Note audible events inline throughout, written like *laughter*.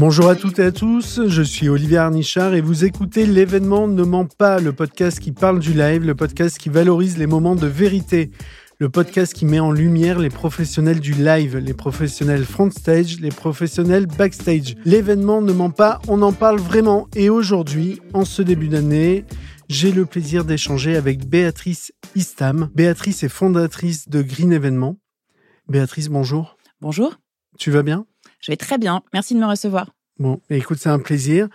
Bonjour à toutes et à tous, je suis Olivier Arnichard et vous écoutez l'événement Ne ment pas, le podcast qui parle du live, le podcast qui valorise les moments de vérité, le podcast qui met en lumière les professionnels du live, les professionnels front stage, les professionnels backstage. L'événement Ne ment pas, on en parle vraiment et aujourd'hui, en ce début d'année, j'ai le plaisir d'échanger avec Béatrice Istam. Béatrice est fondatrice de Green Événement. Béatrice, bonjour. Bonjour. Tu vas bien? Je vais très bien. Merci de me recevoir. Bon, écoute, c'est un plaisir.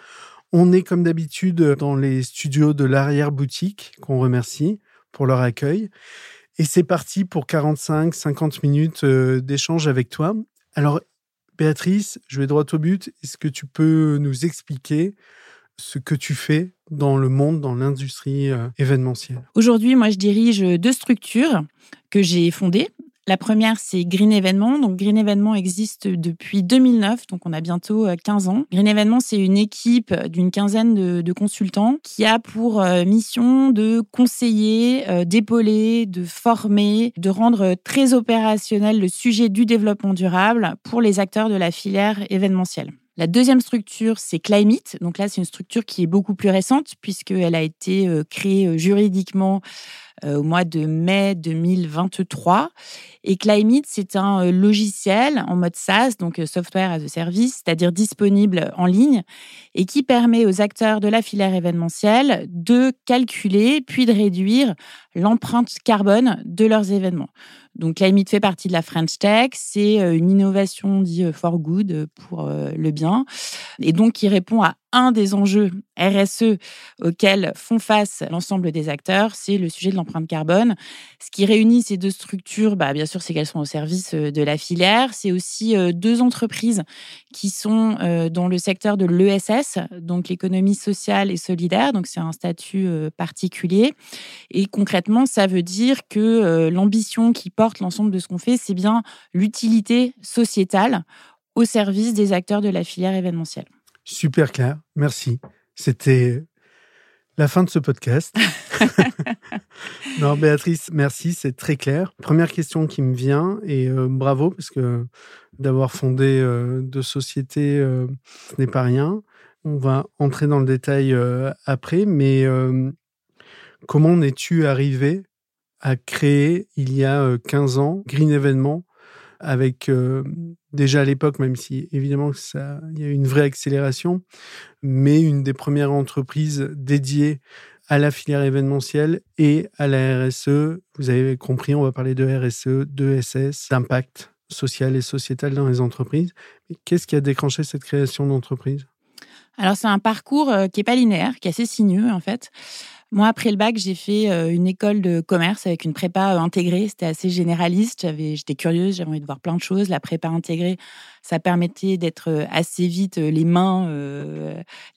On est comme d'habitude dans les studios de l'arrière-boutique, qu'on remercie pour leur accueil. Et c'est parti pour 45-50 minutes euh, d'échange avec toi. Alors, Béatrice, je vais droit au but. Est-ce que tu peux nous expliquer ce que tu fais dans le monde, dans l'industrie euh, événementielle? Aujourd'hui, moi, je dirige deux structures que j'ai fondées. La première, c'est Green Événement. Donc, Green Événement existe depuis 2009, donc on a bientôt 15 euh, ans. Green Événement, c'est une équipe d'une quinzaine de, consultants qui a pour euh, mission de conseiller, euh, d'épauler, de former, de rendre très opérationnel le sujet du développement durable pour les acteurs de la filière événementielle. La deuxième structure, c'est Climate. Donc là, c'est une structure qui est beaucoup plus récente puisqu'elle a été créée juridiquement au mois de mai 2023 et Climate, c'est un euh, logiciel en mode SaaS, donc euh, Software as a Service, c'est-à-dire disponible en ligne et qui permet aux acteurs de la filière événementielle de calculer puis de réduire l'empreinte carbone de leurs événements. Donc Climate fait partie de la French Tech, c'est euh, une innovation dit for good pour le bien. Et donc qui répond à un des enjeux RSE auxquels font face l'ensemble des acteurs, c'est le sujet de l'empreinte carbone. Ce qui réunit ces deux structures, bah, bien sûr, c'est qu'elles sont au service euh, de la filière. C'est aussi euh, deux entreprises qui sont euh, dans le secteur de l'ESS, donc l'économie sociale et solidaire. Donc c'est un statut particulier. Et concrètement, ça veut dire que l'ambition qui porte l'ensemble de ce qu'on fait, c'est bien l'utilité sociétale au service des acteurs de la filière événementielle. Super clair, merci. C'était la fin de ce podcast. *laughs* non, Béatrice, merci, c'est très clair. Première question qui me vient, et euh, bravo, parce que d'avoir fondé euh, deux sociétés, euh, ce n'est pas rien. On va entrer dans le détail après, mais comment en es-tu arrivé à créer, il y a 15 ans, Green Événement avec déjà à l'époque, même si évidemment ça, il y a eu une vraie accélération, mais une des premières entreprises dédiées à la filière événementielle et à la RSE. Vous avez compris, on va parler de RSE, de SS, d'impact social et sociétal dans les entreprises. Qu'est-ce qui a déclenché cette création d'entreprise? Alors c'est un parcours euh, qui est pas linéaire, qui est assez sinueux en fait. Moi, après le bac, j'ai fait euh, une école de commerce avec une prépa euh, intégrée. C'était assez généraliste. J'étais curieuse, j'avais envie de voir plein de choses. La prépa intégrée, ça permettait d'être euh, assez vite les mains,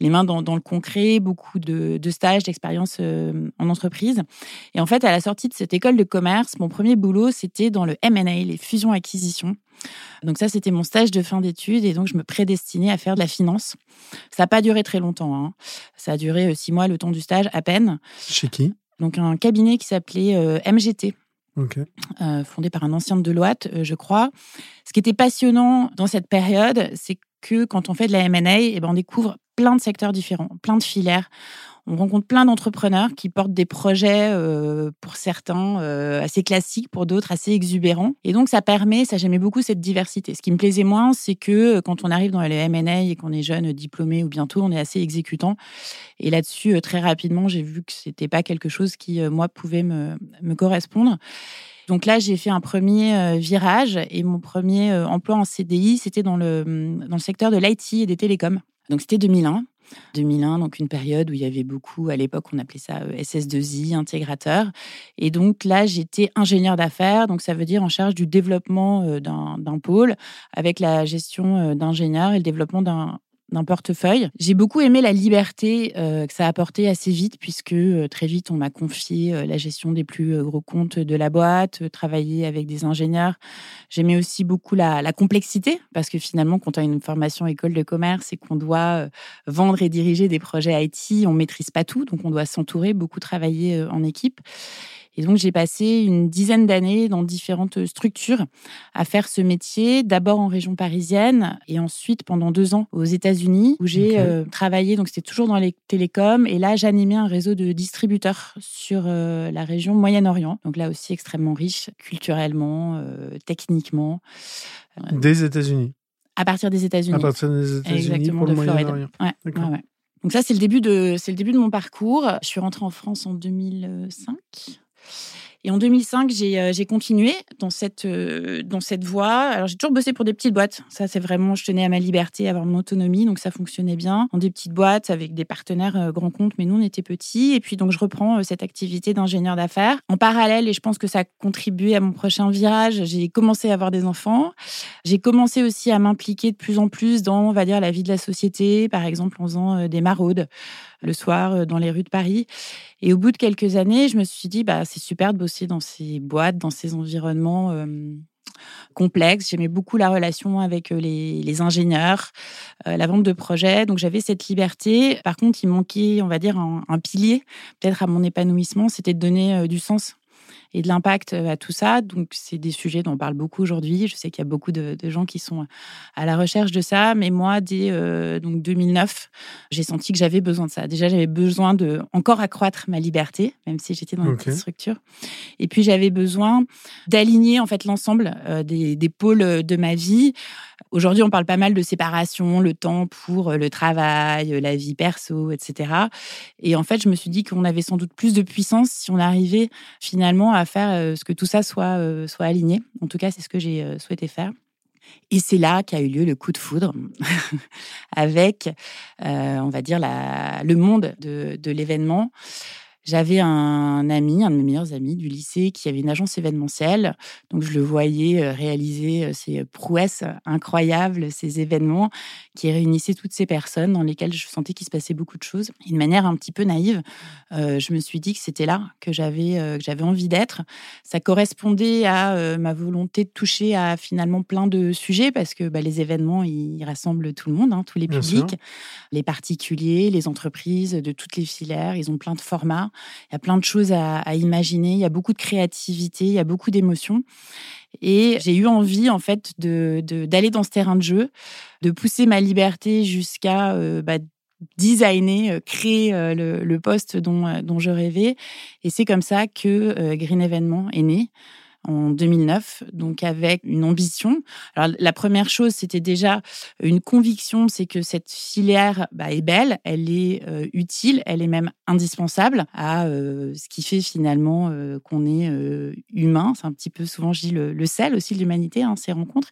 les mains dans, le concret, beaucoup de, stages, d'expériences en entreprise. Et en fait, à la sortie de cette école de commerce, mon premier boulot, c'était dans le M&A, les fusions-acquisitions. Donc ça, c'était mon stage de fin d'études et donc je me prédestinais à faire de la finance. Ça n'a pas duré très longtemps. Hein. Ça a duré six mois, le temps du stage, à peine. Chez qui? Donc un cabinet qui s'appelait euh, MGT. Euh, fondé par un ancien de Deloitte, je crois. Ce qui était passionnant dans cette période, c'est que quand on fait de la M&A, eh ben, on découvre plein de secteurs différents, plein de filières on rencontre plein d'entrepreneurs qui portent des projets, euh, pour certains, euh, assez classiques, pour d'autres assez exubérants. Et donc, ça permet, ça j'aimais beaucoup cette diversité. Ce qui me plaisait moins, c'est que euh, quand on arrive dans les M&A et qu'on est jeune, diplômé ou bientôt, on est assez exécutant. Et là-dessus, très rapidement, j'ai vu que c'était pas quelque chose qui, moi, pouvait me, me correspondre. Donc là, j'ai fait un premier virage et mon premier emploi en CDI, c'était dans le, dans le secteur de l'IT et des télécoms. Donc c'était 2001. 2001, donc une période où il y avait beaucoup, à l'époque on appelait ça euh, SS2I, intégrateur. Et donc là, j'étais ingénieur d'affaires, donc ça veut dire en charge du développement euh, d'un pôle avec la gestion euh, d'ingénieurs et le développement d'un d'un portefeuille. J'ai beaucoup aimé la liberté euh, que ça a apporté assez vite, puisque euh, très vite, on m'a confié euh, la gestion des plus gros comptes de la boîte, travailler avec des ingénieurs. J'aimais aussi beaucoup la, la, complexité, parce que finalement, quand on a une formation école de commerce et qu'on doit vendre et diriger des projets IT, on maîtrise pas tout, donc on doit s'entourer, beaucoup travailler en équipe. Et donc, j'ai passé une dizaine d'années dans différentes structures à faire ce métier, d'abord en région parisienne et ensuite pendant deux ans aux États-Unis, où j'ai euh, travaillé, donc c'était toujours dans les télécoms, et là, j'animais un réseau de distributeurs sur euh, la région Moyen-Orient. Donc là aussi, extrêmement riche culturellement, euh, techniquement. Des États-Unis à partir des États-Unis. À partir des États-Unis. Exactement, de Floride. Ouais, ouais, Donc ça, c'est le début de, c'est le début de mon parcours. Je suis rentrée en France en 2005. Et en 2005, euh, j'ai continué dans cette, euh, dans cette voie. Alors, j'ai toujours bossé pour des petites boîtes. Ça, c'est vraiment, je tenais à ma liberté, à avoir mon autonomie. Donc, ça fonctionnait bien. Dans des petites boîtes avec des partenaires euh, grands comptes, mais nous, on était petits. Et puis, donc, je reprends cette activité d'ingénieur d'affaires. En parallèle, et je pense que ça a contribué à mon prochain virage, j'ai commencé à avoir des enfants. J'ai commencé aussi à m'impliquer de plus en plus dans, on va dire, la vie de la société, par exemple en faisant des maraudes le soir dans les rues de Paris. Et au bout de quelques années, je me suis dit, bah, c'est super de bosser dans ces boîtes, dans ces environnements complexes. J'aimais beaucoup la relation avec les, ingénieurs, la vente de projets. Donc j'avais cette liberté. Par contre, il manquait, on va dire, un pilier, peut-être à mon épanouissement, c'était de donner du sens et de l'impact euh, à tout ça. Donc, c'est des sujets dont on parle beaucoup aujourd'hui. Je sais qu'il y a beaucoup de, gens qui sont à la recherche de ça. Mais moi, dès euh, donc 2009, j'ai senti que j'avais besoin de ça. Déjà, j'avais besoin de encore accroître ma liberté, même si j'étais dans une petite structure. Et puis, j'avais besoin d'aligner en fait l'ensemble euh, des, des pôles de ma vie Aujourd'hui, on parle pas mal de séparation, le temps pour le travail, la vie perso, etc. Et en fait, je me suis dit qu'on avait sans doute plus de puissance si on arrivait finalement à faire euh, ce que tout ça soit, soit aligné. En tout cas, c'est ce que j'ai souhaité faire. Et c'est là qu'a eu lieu le coup de foudre *laughs* avec, on va dire, la, le monde de, de l'événement. J'avais un ami, un de mes meilleurs amis du lycée, qui avait une agence événementielle. Donc, je le voyais euh, réaliser euh, ces prouesses incroyables, ces événements qui réunissaient toutes ces personnes dans lesquelles je sentais qu'il se passait beaucoup de choses. D'une manière un petit peu naïve, euh, je me suis dit que c'était là que j'avais que j'avais envie d'être. Ça correspondait à ma volonté de toucher à finalement plein de sujets parce que bah, les événements, ils rassemblent tout le monde, hein, tous les publics, les particuliers, les entreprises de toutes les filières. Ils ont plein de formats. Il y a plein de choses à, imaginer, il y a beaucoup de créativité, il y a beaucoup d'émotions. Et j'ai eu envie, en fait, d'aller de, dans ce terrain de jeu, de pousser ma liberté jusqu'à euh, bah, designer, euh, créer euh, le, poste dont, dont je rêvais. Et c'est comme ça que Green Evénement est né en 2009, donc avec une ambition. Alors la première chose, c'était déjà une conviction, c'est que cette filière bah, est belle, elle est euh, utile, elle est même indispensable à euh, ce qui fait finalement euh, qu'on est humain. C'est un petit peu souvent, je dis le, sel aussi de l'humanité, hein, ces rencontres.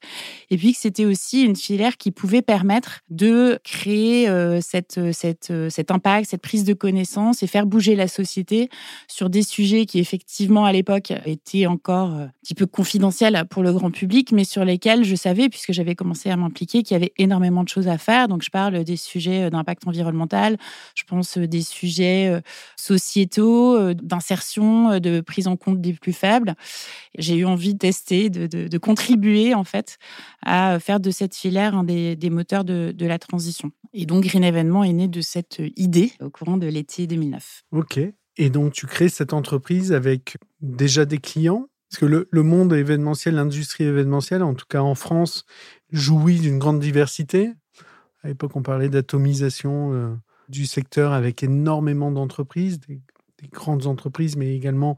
Et puis que c'était aussi une filière qui pouvait permettre de créer cet impact, cette prise de connaissance et faire bouger la société sur des sujets qui effectivement à l'époque étaient encore un petit peu confidentiels pour le grand public, mais sur lesquels je savais, puisque j'avais commencé à m'impliquer, qu'il y avait énormément de choses à faire. Donc, je parle des sujets euh, d'impact environnemental, je pense euh, des sujets euh, sociétaux, d'insertion, de prise en compte des plus faibles. J'ai eu envie de tester, de, contribuer, en fait, à faire de cette filière un des, moteurs de, de la transition. Et donc, Green Événement est né de cette idée au courant de l'été 2009. OK. Et donc, tu crées cette entreprise avec déjà des clients parce que le, monde événementiel, l'industrie événementielle, en tout cas en France, jouit d'une grande diversité. À l'époque, on parlait d'atomisation euh, du secteur avec énormément d'entreprises, des, grandes entreprises, mais également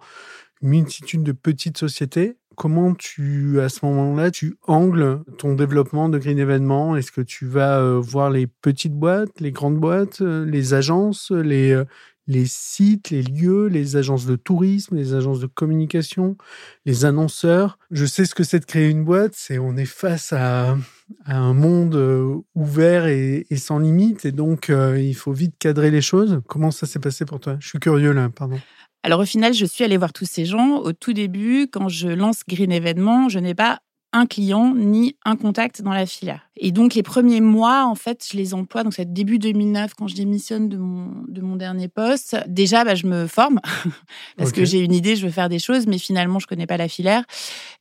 une multitude de petites sociétés. Comment tu, à ce moment-là, tu angles ton développement de Green Événement? Est-ce que tu vas euh, voir les petites boîtes, les grandes boîtes, euh, les agences, les, les sites, les lieux, les agences de tourisme, les agences de communication, les annonceurs. Je sais ce que c'est de créer une boîte, c'est on est face à, un monde euh, ouvert et, sans limite, et donc euh, il faut vite cadrer les choses. Comment ça s'est passé pour toi? Je suis curieux là, pardon. Alors au final, je suis allée voir tous ces gens. Au tout début, quand je lance Green Événement, je n'ai pas un client ni un contact dans la filière. Et donc les premiers mois, en fait, je les emploie. Donc c'est début 2009 quand je démissionne de mon de mon dernier poste. Déjà, bah, je me forme *laughs* parce que j'ai une idée, je veux faire des choses, mais finalement je connais pas la filière.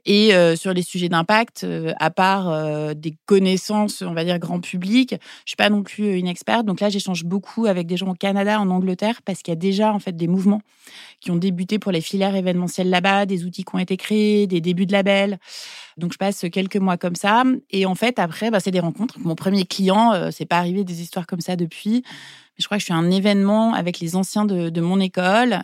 Et euh, sur les sujets d'impact, euh, à part euh, des connaissances, on va dire grand public, je suis pas non plus une experte. Donc là, j'échange beaucoup avec des gens au Canada, en Angleterre, parce qu'il y a déjà en fait des mouvements qui ont débuté pour les filières événementielles là-bas, des outils qui ont été créés, des débuts de labels. Donc je passe quelques mois comme ça. Et en fait, après, bah, c'est des rencontres. Mon premier client, euh, c'est pas arrivé des histoires comme ça depuis je crois que je suis un événement avec les anciens de, de mon école.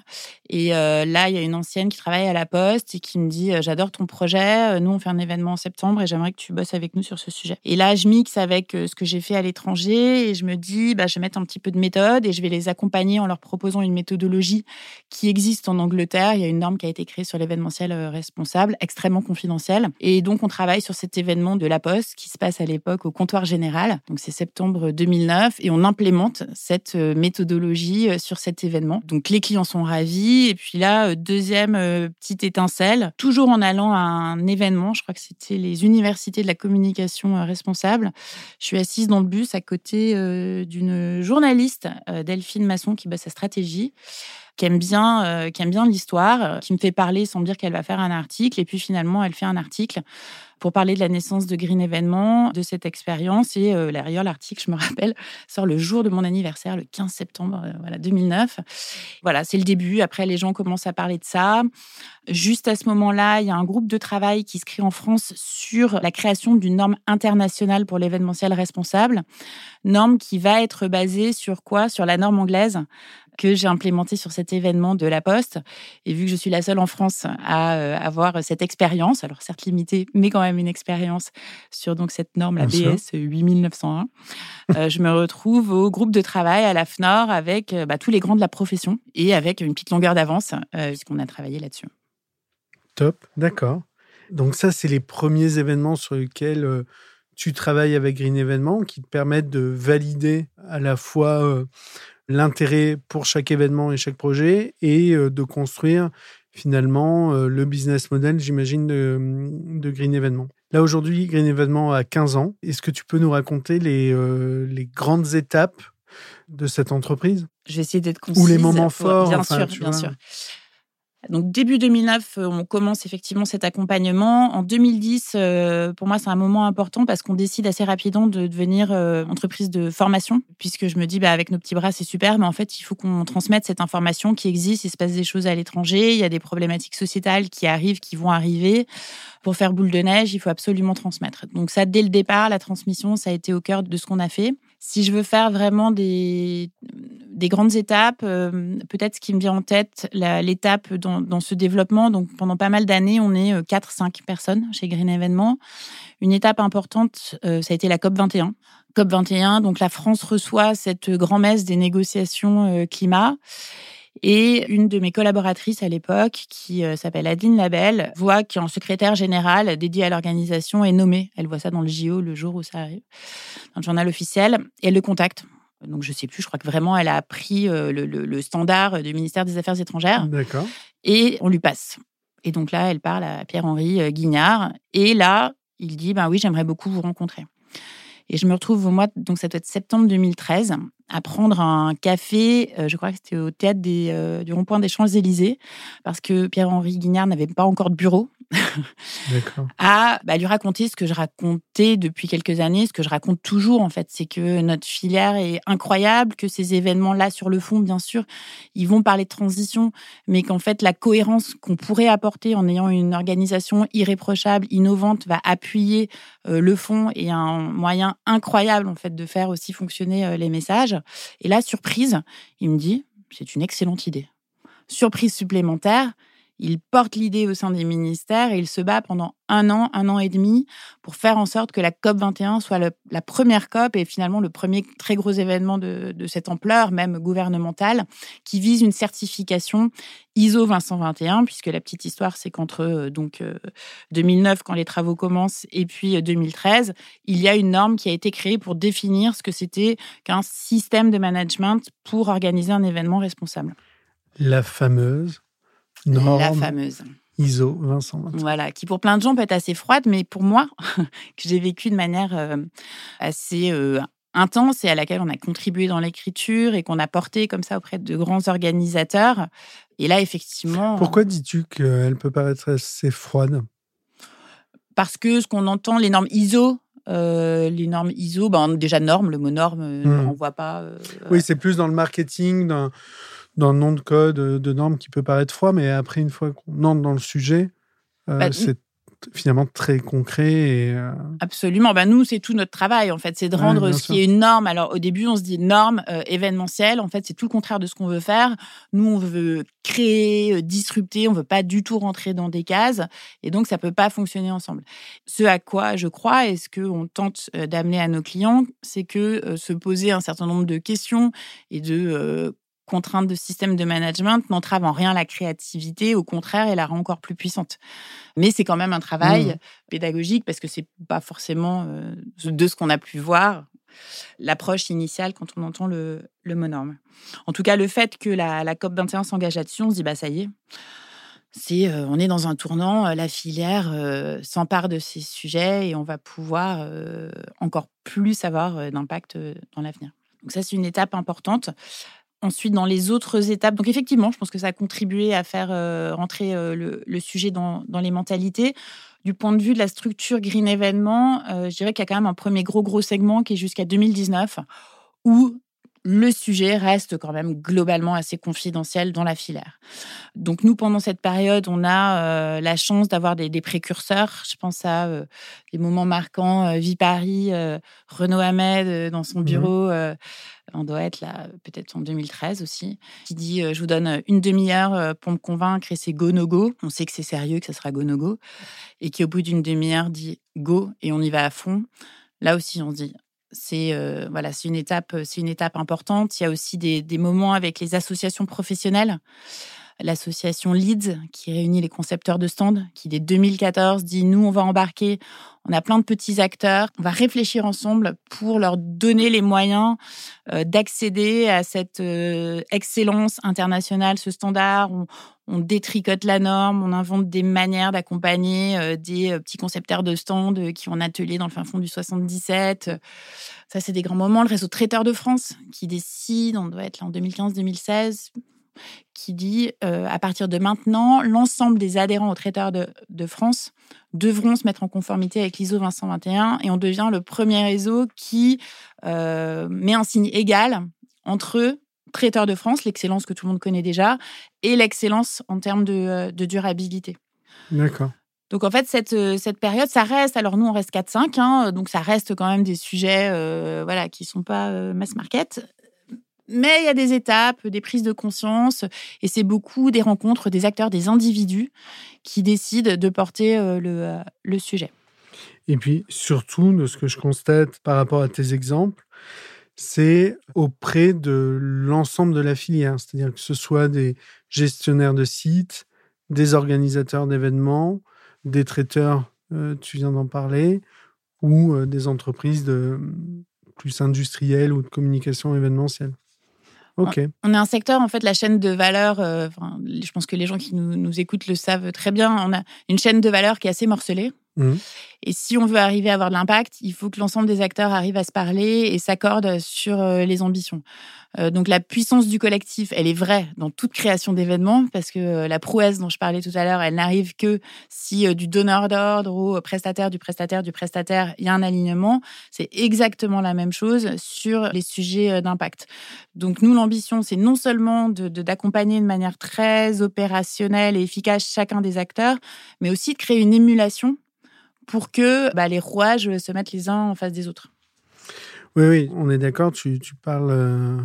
Et euh, là, il y a une ancienne qui travaille à la Poste et qui me dit euh, J'adore ton projet. Euh, nous, on fait un événement en septembre et j'aimerais que tu bosses avec nous sur ce sujet. Et là, je mixe avec ce que j'ai fait à l'étranger et je me dis bah, Je vais mettre un petit peu de méthode et je vais les accompagner en leur proposant une méthodologie qui existe en Angleterre. Il y a une norme qui a été créée sur l'événementiel responsable, extrêmement confidentielle. Et donc, on travaille sur cet événement de la Poste qui se passe à l'époque au comptoir général. Donc, c'est septembre 2009 et on implémente cette euh, méthodologie euh, sur cet événement. Donc les clients sont ravis. Et puis là, euh, deuxième petite étincelle, toujours en allant à un événement, je crois que c'était les universités de la communication responsable. Je suis assise dans le bus à côté d'une journaliste, Delphine Masson, qui bosse sa stratégie qui aime bien, qui aime bien l'histoire, qui me fait parler sans dire qu'elle va faire un article. Et puis finalement, elle fait un article pour parler de la naissance de Green Événement, de cette expérience. Et euh, d'ailleurs, l'article, je me *laughs* rappelle, sort le jour de mon anniversaire, le 15 septembre euh, voilà, 2009. Voilà, c'est le début. Après, les gens commencent à parler de ça. Juste à ce moment-là, il y a un groupe de travail qui se crée en France sur la création d'une norme internationale pour l'événementiel responsable. Norme qui va être basée sur quoi? Sur la norme anglaise que j'ai implémentée sur cet événement de la Poste. Et vu que je suis la seule en France à euh, avoir cette expérience, alors certes limitée, mais quand même une expérience sur donc cette norme, la BS 8901. Euh, je me retrouve au groupe de travail à la FNOR avec euh, bah, tous les grands de la profession et avec une petite longueur d'avance, euh, puisqu'on a travaillé là-dessus. Top, d'accord. Donc ça, c'est les premiers événements sur lesquels tu travailles avec Green Événement qui te permettent de valider à la fois l'intérêt pour chaque événement et chaque projet et de construire finalement euh, le business model, j'imagine, de, Green Événement. Là, aujourd'hui, Green Événement a 15 ans. Est-ce que tu peux nous raconter les, euh, les grandes étapes de cette entreprise? Je vais essayer d'être concise. Ou les moments forts. Bien sûr, bien sûr. Donc début 2009, euh, on commence effectivement cet accompagnement. En 2010, euh, pour moi, c'est un moment important parce qu'on décide assez rapidement de devenir euh, entreprise de formation, puisque je me dis, bah, avec nos petits bras, c'est super, mais en fait, il faut qu'on transmette cette information qui existe. Il se passe des choses à l'étranger, il y a des problématiques sociétales qui arrivent, qui vont arriver. Pour faire boule de neige, il faut absolument transmettre. Donc ça, dès le départ, la transmission, ça a été au cœur de ce qu'on a fait. Si je veux faire vraiment des, des grandes étapes, euh, peut-être ce qui me vient en tête, l'étape dans, ce développement. Donc pendant pas mal d'années, on est 4-5 euh, personnes chez Green Événements. Une étape importante, euh, ça a été la COP 21. COP 21, donc la France reçoit cette grand-messe des négociations climat. Et une de mes collaboratrices à l'époque, qui euh, s'appelle Adeline Labelle, voit qu'un secrétaire général dédié à l'organisation est nommé. Elle voit ça dans le JO le jour où ça arrive, dans le journal officiel, et elle le contacte. Donc, je sais plus, je crois que vraiment, elle a pris euh, le, standard du ministère des Affaires étrangères. D'accord. Et on lui passe. Et donc là, elle parle à Pierre-Henri euh, Guignard. Et là, il dit, ben oui, j'aimerais beaucoup vous rencontrer. Et je me retrouve au mois, donc ça doit être septembre 2013, à prendre un café, euh, je crois que c'était au théâtre des, euh, du rond-point des Champs-Élysées, parce que Pierre-Henri Guignard n'avait pas encore de bureau *laughs* à bah, lui raconter ce que je racontais depuis quelques années, ce que je raconte toujours en fait, c'est que notre filière est incroyable, que ces événements-là sur le fond, bien sûr, ils vont parler de transition, mais qu'en fait la cohérence qu'on pourrait apporter en ayant une organisation irréprochable, innovante, va appuyer euh, le fond et un moyen incroyable en fait de faire aussi fonctionner euh, les messages. Et là, surprise, il me dit, c'est une excellente idée. Surprise supplémentaire, il porte l'idée au sein des ministères et il se bat pendant un an, un an et demi pour faire en sorte que la COP 21 soit la première COP et finalement le premier très gros événement de, cette ampleur, même gouvernementale, qui vise une certification ISO 2121, puisque la petite histoire, c'est qu'entre euh, donc 2009, euh, quand les travaux commencent, et puis 2013, euh, il y a une norme qui a été créée pour définir ce que c'était qu'un système de management pour organiser un événement responsable. La fameuse la fameuse. ISO 200. Voilà, qui pour plein de gens peut être assez froide, mais pour moi, *laughs* que j'ai vécu de manière euh, assez euh, intense et à laquelle on a contribué dans l'écriture et qu'on a porté comme ça auprès de grands organisateurs. Et là, effectivement. Pourquoi dis-tu qu'elle peut paraître assez froide? Parce que ce qu'on entend, les normes ISO, euh, les normes ISO, ben, déjà normes, le mot norme, on ne voit pas. oui, c'est plus dans le marketing, dans dans le nom de code euh, de normes qui peut paraître froid, mais après, une fois qu'on entre dans le sujet, euh, bah, c'est finalement très concret. Et, euh, Absolument. Ben, nous, c'est tout notre travail, en fait. C'est de rendre ce qui est une norme. Alors, au début, on se dit norme événementielle. En fait, c'est tout le contraire de ce qu'on veut faire. Nous, on veut créer, disrupter. On veut pas du tout rentrer dans des cases. Et donc, ça peut pas fonctionner ensemble. Ce à quoi je crois et ce qu'on tente d'amener à nos clients, c'est que se poser un certain nombre de questions et de contrainte de système de management n'entrave en rien la créativité, au contraire, elle la rend encore plus puissante. Mais c'est quand même un travail mmh. pédagogique parce que c'est pas forcément euh, de ce qu'on a pu voir l'approche initiale quand on entend le, le mot norme. En tout cas, le fait que la, la COP 21 s'engage là-dessus, on se dit bah ça y est. C'est, euh, on est dans un tournant, euh, la filière s'empare de ces sujets et on va pouvoir encore plus avoir d'impact dans l'avenir. Donc ça, c'est une étape importante. Ensuite, dans les autres étapes, donc effectivement, je pense que ça a contribué à faire euh, rentrer euh, le, sujet dans, les mentalités. Du point de vue de la structure Green Événement, euh, je dirais qu'il y a quand même un premier gros, gros segment qui est jusqu'à 2019, où le sujet reste quand même globalement assez confidentiel dans la filière. Donc nous, pendant cette période, on a la chance d'avoir des, précurseurs. Je pense à des moments marquants, Vie Paris, Renaud Ahmed dans son mmh bureau on doit être là peut-être en 2013 aussi, qui dit je vous donne une demi-heure pour me convaincre et c'est go no go. On sait que c'est sérieux, que ça sera go no go, et qui au bout d'une demi-heure dit go et on y va à fond. Là aussi, on dit c'est voilà, une étape, une étape importante. Il y a aussi des moments avec les associations professionnelles l'association Leads, qui réunit les concepteurs de stands, qui dès 2014 dit nous, on va embarquer, on a plein de petits acteurs, on va réfléchir ensemble pour leur donner les moyens euh, d'accéder à cette euh, excellence internationale, ce standard. On, détricote la norme, on invente des manières d'accompagner euh, des petits concepteurs de stands qui ont un atelier dans le fin fond du 77. Ça, c'est des grands moments. Le réseau Traiteur de France qui décide, on doit être là en 2015-2016, qui dit euh, à partir de maintenant, l'ensemble des adhérents aux traiteurs de, France devront se mettre en conformité avec l'ISO 521 et on devient le premier réseau qui euh, met un signe égal entre traiteurs de France, l'excellence que tout le monde connaît déjà, et l'excellence en termes de, euh, durabilité. D'accord. Donc en fait, cette, cette période, ça reste, alors nous on reste 4-5, hein, donc ça reste quand même des sujets voilà, qui ne sont pas mass market. Mais il y a des étapes, des prises de conscience, et c'est beaucoup des rencontres des acteurs, des individus qui décident de porter euh, le, euh, le sujet. Et puis surtout, de ce que je constate par rapport à tes exemples, c'est auprès de l'ensemble de la filière, c'est-à-dire que ce soit des gestionnaires de sites, des organisateurs d'événements, des traiteurs, euh, tu viens d'en parler, ou des entreprises de, plus industrielles ou de communication événementielle. On est un secteur, en fait, la chaîne de valeur, euh, je pense que les gens qui nous, nous, écoutent le savent très bien, on a une chaîne de valeur qui est assez morcelée. Mmh. Et si on veut arriver à avoir de l'impact, il faut que l'ensemble des acteurs arrivent à se parler et s'accordent sur euh, les ambitions. Euh, donc la puissance du collectif, elle est vraie dans toute création d'événements parce que euh, la prouesse dont je parlais tout à l'heure, elle n'arrive que si du donneur d'ordre au prestataire, du prestataire, du prestataire, il y a un alignement. C'est exactement la même chose sur les sujets d'impact. Donc nous, l'ambition, c'est non seulement d'accompagner de, de manière très opérationnelle et efficace chacun des acteurs, mais aussi de créer une émulation pour que bah, les rouages se mettent les uns en face des autres. Oui, oui, on est d'accord. Tu, parles euh,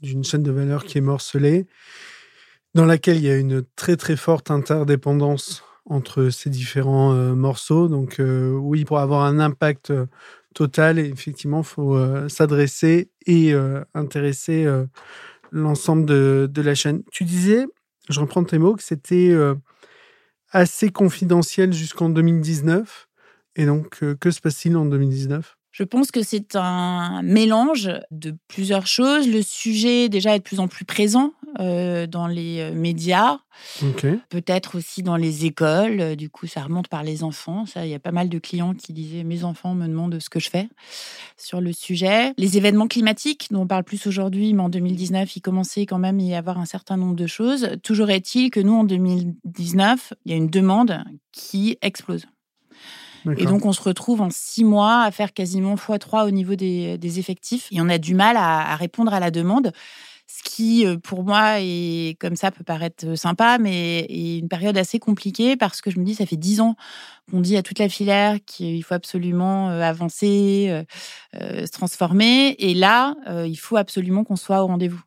d'une chaîne de valeur qui est morcelée, dans laquelle il y a une très très forte interdépendance entre ces différents euh, morceaux. Donc euh, oui, pour avoir un impact total, effectivement, il faut s'adresser et intéresser l'ensemble de, de, la chaîne. Tu disais, je reprends tes mots, que c'était assez confidentiel jusqu'en 2019. Et donc, euh, que se passe-t-il en 2019 je pense que c'est un mélange de plusieurs choses. Le sujet, déjà, est de plus en plus présent euh, dans les euh, médias, peut-être aussi dans les écoles. Du coup, ça remonte par les enfants. Ça, il y a pas mal de clients qui disaient mes enfants me demandent ce que je fais sur le sujet. Les événements climatiques, dont on parle plus aujourd'hui, mais en 2019, il commençait quand même à y avoir un certain nombre de choses. Toujours est-il que nous, en 2019, il y a une demande qui explose. Et donc, on se retrouve en six mois à faire quasiment x3 au niveau des, effectifs. Et on a du mal à, répondre à la demande. Ce qui, euh, pour moi, est comme ça peut paraître sympa, mais est une période assez compliquée parce que je me dis, ça fait dix ans qu'on dit à toute la filière qu'il faut absolument euh, avancer, euh, se transformer. Et là, il faut absolument qu'on soit au rendez-vous.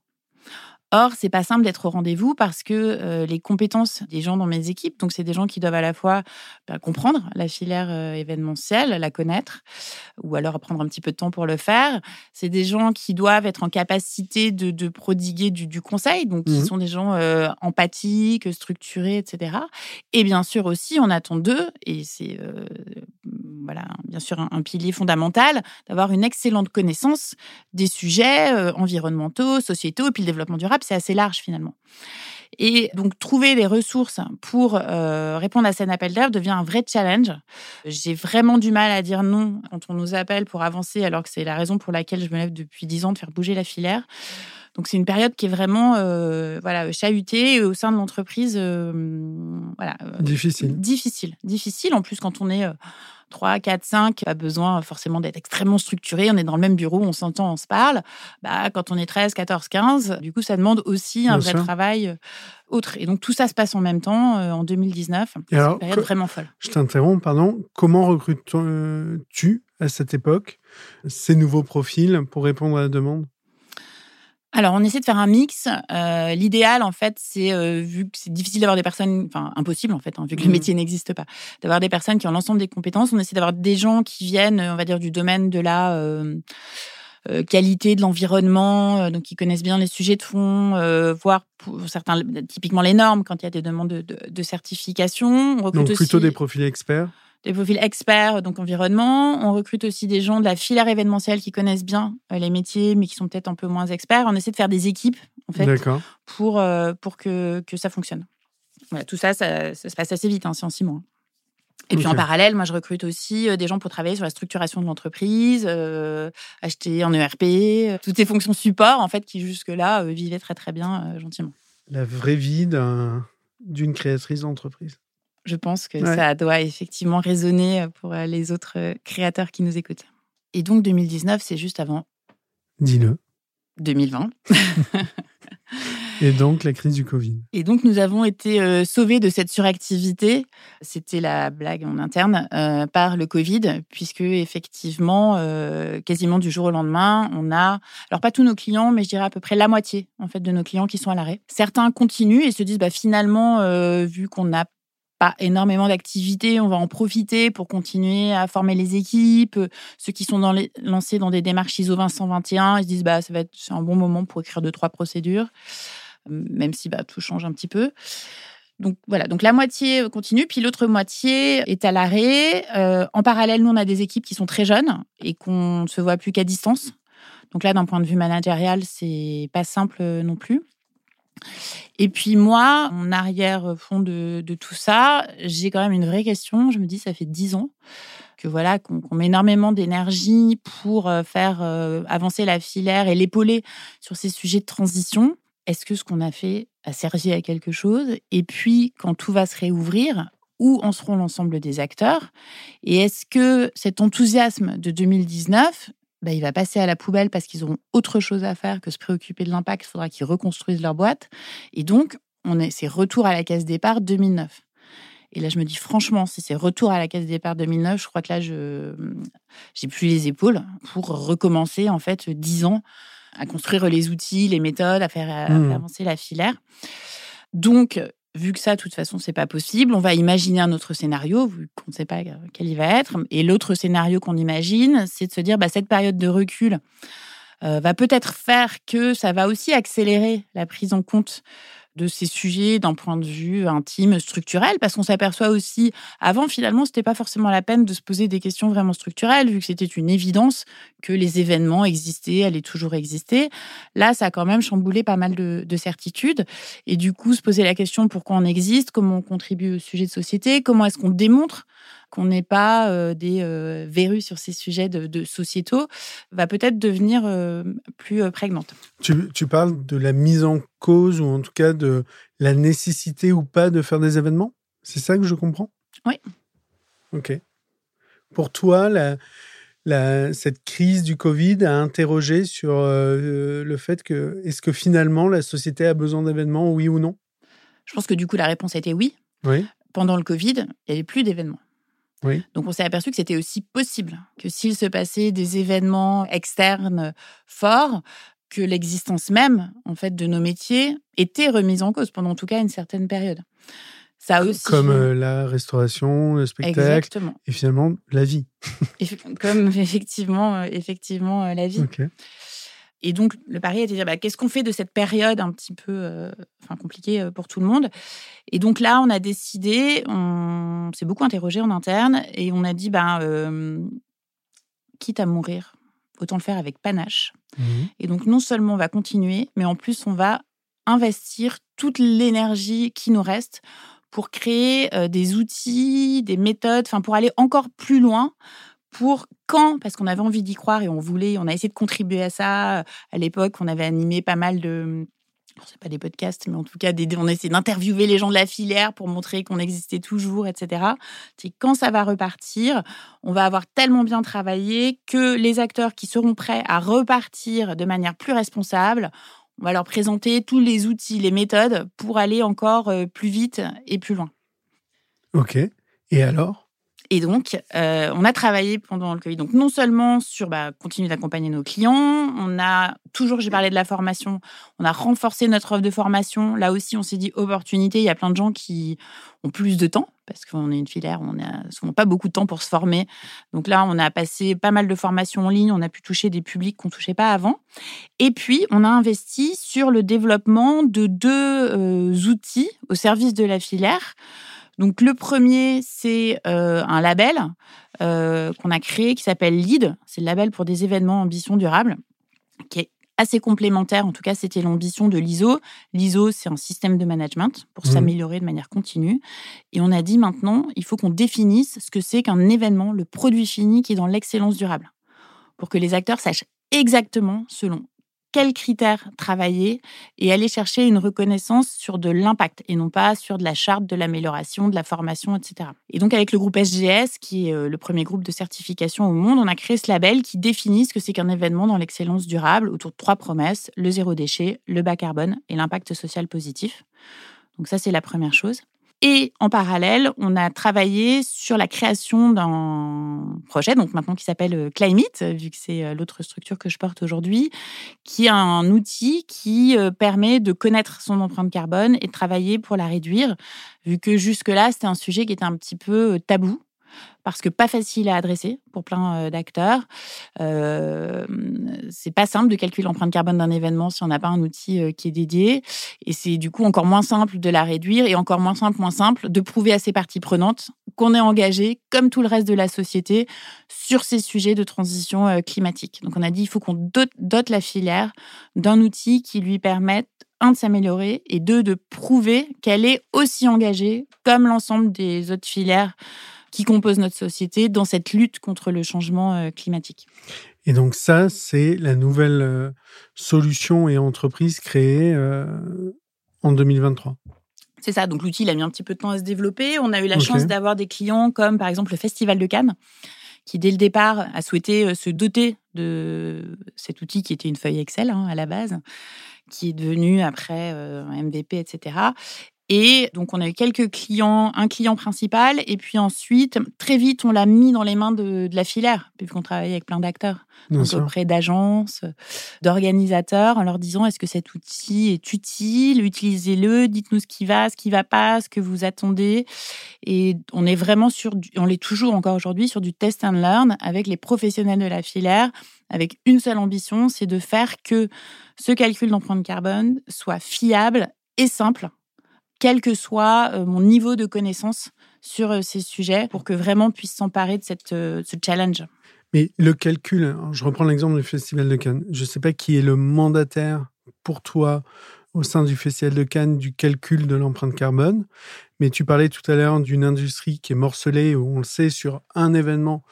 Or, c'est pas simple d'être au rendez-vous parce que euh, les compétences des gens dans mes équipes, donc c'est des gens qui doivent à la fois bah, comprendre la filière euh, événementielle, la connaître, ou alors prendre un petit peu de temps pour le faire. C'est des gens qui doivent être en capacité de, prodiguer du, conseil, donc qui mmh sont des gens euh, empathiques, structurés, etc. Et bien sûr aussi, on attend d'eux, et c'est voilà, bien sûr un, pilier fondamental, d'avoir une excellente connaissance des sujets environnementaux, sociétaux, et puis le développement durable c'est assez large finalement. Et donc, trouver des ressources pour euh, répondre à cet appel d'air devient un vrai challenge. J'ai vraiment du mal à dire non quand on nous appelle pour avancer, alors que c'est la raison pour laquelle je me lève depuis dix ans de faire bouger la filière. Donc, c'est une période qui est vraiment euh, voilà, chahutée au sein de l'entreprise. Euh, voilà, difficile. Difficile. Difficile. En plus, quand on est 3, 4, 5, pas besoin forcément d'être extrêmement structuré. On est dans le même bureau, on s'entend, on se parle. Bah, quand on est 13, 14, 15, du coup, ça demande aussi un vrai travail euh, autre. Et donc, tout ça se passe en même temps euh, en 2019. C'est une période vraiment folle. Je t'interromps, pardon. Comment recrutes-tu à cette époque ces nouveaux profils pour répondre à la demande? Alors, on essaie de faire un mix. Euh, l'idéal, en fait, c'est euh, vu que c'est difficile d'avoir des personnes, enfin impossible en fait, hein, vu que le mmh. métier n'existe pas, d'avoir des personnes qui ont l'ensemble des compétences. On essaie d'avoir des gens qui viennent, on va dire, du domaine de la euh, qualité de l'environnement, donc qui connaissent bien les sujets de fond, voire pour certains, typiquement les normes quand il y a des demandes de, certification. On recrute donc plutôt des profils experts des profils experts, donc environnement. On recrute aussi des gens de la filière événementielle qui connaissent bien euh, les métiers, mais qui sont peut-être un peu moins experts. On essaie de faire des équipes, en fait, pour, euh, pour que, que ça fonctionne. Voilà, tout ça, ça, se passe assez vite, hein, c'est en six mois. Et puis en parallèle, moi, je recrute aussi euh, des gens pour travailler sur la structuration de l'entreprise, acheter en ERP, toutes ces fonctions support, en fait, qui jusque-là vivaient très très bien, gentiment. La vraie vie d'une créatrice d'entreprise. Je pense que ça doit effectivement résonner euh, pour euh, les autres euh, créateurs qui nous écoutent. Et donc 2019, c'est juste avant. Dis-le. 2020. *laughs* Et donc la crise du Covid. Et donc nous avons été sauvés de cette suractivité, c'était la blague en interne, par le Covid, puisque effectivement, quasiment du jour au lendemain, on a, alors pas tous nos clients, mais je dirais à peu près la moitié en fait de nos clients qui sont à l'arrêt. Certains continuent et se disent, bah, finalement, vu qu'on n'a énormément d'activités, on va en profiter pour continuer à former les équipes. Ceux qui sont lancés dans des démarches ISO 20121, ils se disent bah ça va être un bon moment pour écrire deux trois procédures, même si bah tout change un petit peu. Donc voilà, donc la moitié continue, puis l'autre moitié est à l'arrêt. Euh, en parallèle, nous on a des équipes qui sont très jeunes et qu'on ne se voit plus qu'à distance. Donc là, d'un point de vue managérial, c'est pas simple non plus. Et puis moi, en arrière-fond de, tout ça, j'ai quand même une vraie question. Je me dis, ça fait dix ans que voilà qu'on met énormément d'énergie pour euh, faire euh, avancer la filière et l'épauler sur ces sujets de transition. Est-ce que ce qu'on a fait a servi à quelque chose? Et puis, quand tout va se réouvrir, où en seront l'ensemble des acteurs? Et est-ce que cet enthousiasme de 2019 bah, il va passer à la poubelle parce qu'ils auront autre chose à faire que se préoccuper de l'impact. Il faudra qu'ils reconstruisent leur boîte. Et donc, on est, c'est retour à la case départ 2009. Et là, je me dis franchement, si c'est retour à la case départ 2009, je crois que là, je j'ai plus les épaules pour recommencer en fait dix ans à construire les outils, les méthodes, à faire, à mmh. faire avancer la filière. Donc, vu que ça, de toute façon, c'est pas possible, on va imaginer un autre scénario, vu qu'on ne sait pas quel il va être. Et l'autre scénario qu'on imagine, c'est de se dire, bah, cette période de recul euh, va peut-être faire que ça va aussi accélérer la prise en compte de ces sujets d'un point de vue intime, structurel, parce qu'on s'aperçoit aussi, avant finalement, c'était pas forcément la peine de se poser des questions vraiment structurelles, vu que c'était une évidence que les événements existaient, allaient toujours exister. Là, ça a quand même chamboulé pas mal de, de certitudes. Et du coup, se poser la question pourquoi on existe, comment on contribue au sujet de société, comment est-ce qu'on démontre qu'on n'est pas euh, des euh, verrues sur ces sujets de, sociétaux, va peut-être devenir euh, plus prégnante. Tu, tu, parles de la mise en cause, ou en tout cas de la nécessité ou pas de faire des événements? C'est ça que je comprends? Oui. Ok. Pour toi, la, la, cette crise du Covid a interrogé sur le fait que est-ce que finalement la société a besoin d'événements, oui ou non? Je pense que du coup la réponse était oui. Oui. Pendant le Covid, il n'y avait plus d'événements. Oui. Donc on s'est aperçu que c'était aussi possible, que s'il se passait des événements externes forts, que l'existence même en fait de nos métiers était remise en cause pendant en tout cas une certaine période. Ça aussi comme euh, la restauration, le spectacle Exactement. et finalement la vie. comme *laughs* effectivement euh, effectivement euh, la vie. Et donc, le pari était de dire, bah, qu'est-ce qu'on fait de cette période un petit peu euh, enfin, compliquée euh, pour tout le monde? Et donc là, on a décidé, on s'est beaucoup interrogé en interne, et on a dit, bah, euh, quitte à mourir, autant le faire avec panache. Mmh. Et donc, non seulement on va continuer, mais en plus, on va investir toute l'énergie qui nous reste pour créer des outils, des méthodes, enfin, pour aller encore plus loin pour quand, parce qu'on avait envie d'y croire et on voulait, on a essayé de contribuer à ça. À l'époque, on avait animé pas mal de, c'est pas des podcasts, mais en tout cas, des, on essaie d'interviewer les gens de la filière pour montrer qu'on existait toujours, etc. Quand ça va repartir, on va avoir tellement bien travaillé que les acteurs qui seront prêts à repartir de manière plus responsable, on va leur présenter tous les outils, les méthodes pour aller encore euh, plus vite et plus loin. Ok. Et alors? Et donc, euh, on a travaillé pendant le Covid. Donc, non seulement sur bah, continuer d'accompagner nos clients, on a toujours, j'ai parlé de la formation, on a renforcé notre offre de formation. Là aussi, on s'est dit opportunité. Il y a plein de gens qui ont plus de temps parce qu'on est une filière, on n'a souvent pas beaucoup de temps pour se former. Donc là, on a passé pas mal de formations en ligne, on a pu toucher des publics qu'on touchait pas avant. Et puis, on a investi sur le développement de deux euh, outils au service de la filière. Donc le premier, c'est euh, un label euh, qu'on a créé qui s'appelle LEAD. C'est le label pour des événements ambition durable, qui est assez complémentaire. En tout cas, c'était l'ambition de l'ISO. L'ISO, c'est un système de management pour mmh. s'améliorer de manière continue. Et on a dit maintenant, il faut qu'on définisse ce que c'est qu'un événement, le produit fini qui est dans l'excellence durable, pour que les acteurs sachent exactement selon quels critères travailler et aller chercher une reconnaissance sur de l'impact et non pas sur de la charte, de l'amélioration, de la formation, etc. Et donc avec le groupe SGS, qui est euh, le premier groupe de certification au monde, on a créé ce label qui définit ce que c'est qu'un événement dans l'excellence durable autour de trois promesses, le zéro déchet, le bas carbone et l'impact social positif. Donc ça, c'est la première chose. Et en parallèle, on a travaillé sur la création d'un projet, donc maintenant qui s'appelle euh, Climate, vu que c'est euh, l'autre structure que je porte aujourd'hui, qui est un outil qui euh, permet de connaître son empreinte carbone et de travailler pour la réduire, vu que jusque-là, c'était un sujet qui était un petit peu tabou parce que pas facile à adresser pour plein euh, d'acteurs. Euh, c'est pas simple de calculer l'empreinte carbone d'un événement si on n'a pas un outil euh, qui est dédié. Et c'est du coup encore moins simple de la réduire et encore moins simple, moins simple de prouver à ces parties prenantes qu'on est engagé, comme tout le reste de la société, sur ces sujets de transition euh, climatique. Donc on a dit il faut qu'on dote, dote la filière d'un outil qui lui permette un de s'améliorer et deux de prouver qu'elle est aussi engagée comme l'ensemble des autres filières qui composent notre société dans cette lutte contre le changement euh, climatique. Et donc ça, c'est la nouvelle euh, solution et entreprise créée euh, en 2023. C'est ça. Donc l'outil, il a mis un petit peu de temps à se développer. On a eu la chance d'avoir des clients comme par exemple le Festival de Cannes, qui dès le départ a souhaité se doter de cet outil qui était une feuille Excel hein, à la base, qui est devenu après un MVP, etc. Et donc, on a eu quelques clients, un client principal, et puis ensuite, très vite, on l'a mis dans les mains de, la filière, puisqu'on travaille avec plein d'acteurs, auprès d'agences, d'organisateurs, en leur disant est-ce que cet outil est utile, utilisez-le, dites-nous ce qui va, ce qui va pas, ce que vous attendez. Et on est vraiment sur, on l'est toujours encore aujourd'hui, sur du test and learn avec les professionnels de la filière, avec une seule ambition, c'est de faire que ce calcul d'empreinte carbone soit fiable et simple, quel que soit euh, mon niveau de connaissance sur euh, ces sujets, pour que vraiment puisse s'emparer de cette, euh, ce challenge. Mais le calcul, je reprends l'exemple du Festival de Cannes. Je ne sais pas qui est le mandataire pour toi au sein du Festival de Cannes du calcul de l'empreinte carbone. Mais tu parlais tout à l'heure d'une industrie qui est morcelée, où on le sait, sur un événement,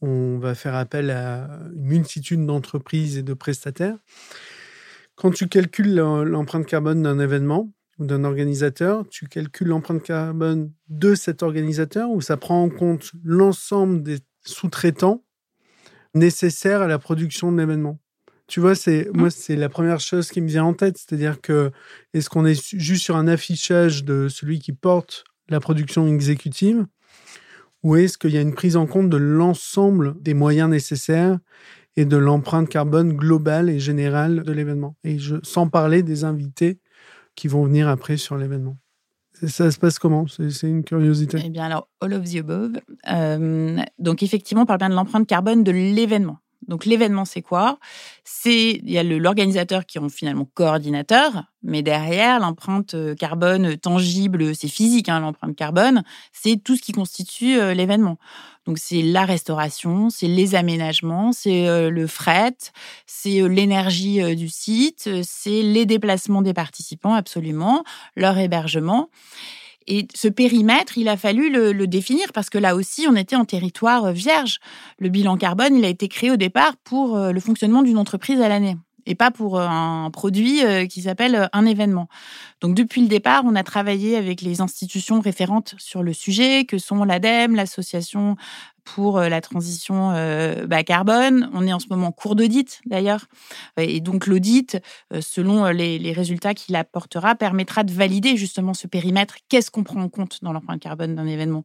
on va faire appel à une multitude d'entreprises et de prestataires. Quand tu calcules l'empreinte carbone d'un événement ou d'un organisateur, tu calcules l'empreinte carbone de cet organisateur ou ça prend en compte l'ensemble des sous-traitants nécessaires à la production de l'événement? Tu vois, c'est moi, c'est la première chose qui me vient en tête, c'est-à-dire que est-ce qu'on est juste sur un affichage de celui qui porte la production exécutive, ou est-ce qu'il y a une prise en compte de l'ensemble des moyens nécessaires et de l'empreinte carbone globale et générale de l'événement? Et je, sans parler des invités qui vont venir après sur l'événement. Ça se passe comment? C'est une curiosité. Eh bien, alors, all of the above. Euh, donc, effectivement, on parle bien de l'empreinte carbone de l'événement. Donc l'événement, c'est quoi? C'est il y a l'organisateur qui est finalement coordinateur, mais derrière l'empreinte euh, carbone tangible, c'est physique, hein, l'empreinte carbone, c'est tout ce qui constitue euh, l'événement. Donc c'est la restauration, c'est les aménagements, c'est euh, le fret, c'est l'énergie du site, c'est les déplacements des participants, absolument, leur hébergement. Et ce périmètre, il a fallu le, définir parce que là aussi, on était en territoire euh, vierge. Le bilan carbone, il a été créé au départ pour euh, le fonctionnement d'une entreprise à l'année et pas pour euh, un produit qui s'appelle un événement. Donc depuis le départ, on a travaillé avec les institutions référentes sur le sujet, que sont l'ADEME, l'association pour euh, la transition euh, bas carbone. On est en ce moment en cours d'audit d'ailleurs. Et donc l'audit, euh, selon les, résultats qu'il apportera, permettra de valider justement ce périmètre. Qu'est-ce qu'on prend en compte dans l'empreinte carbone d'un événement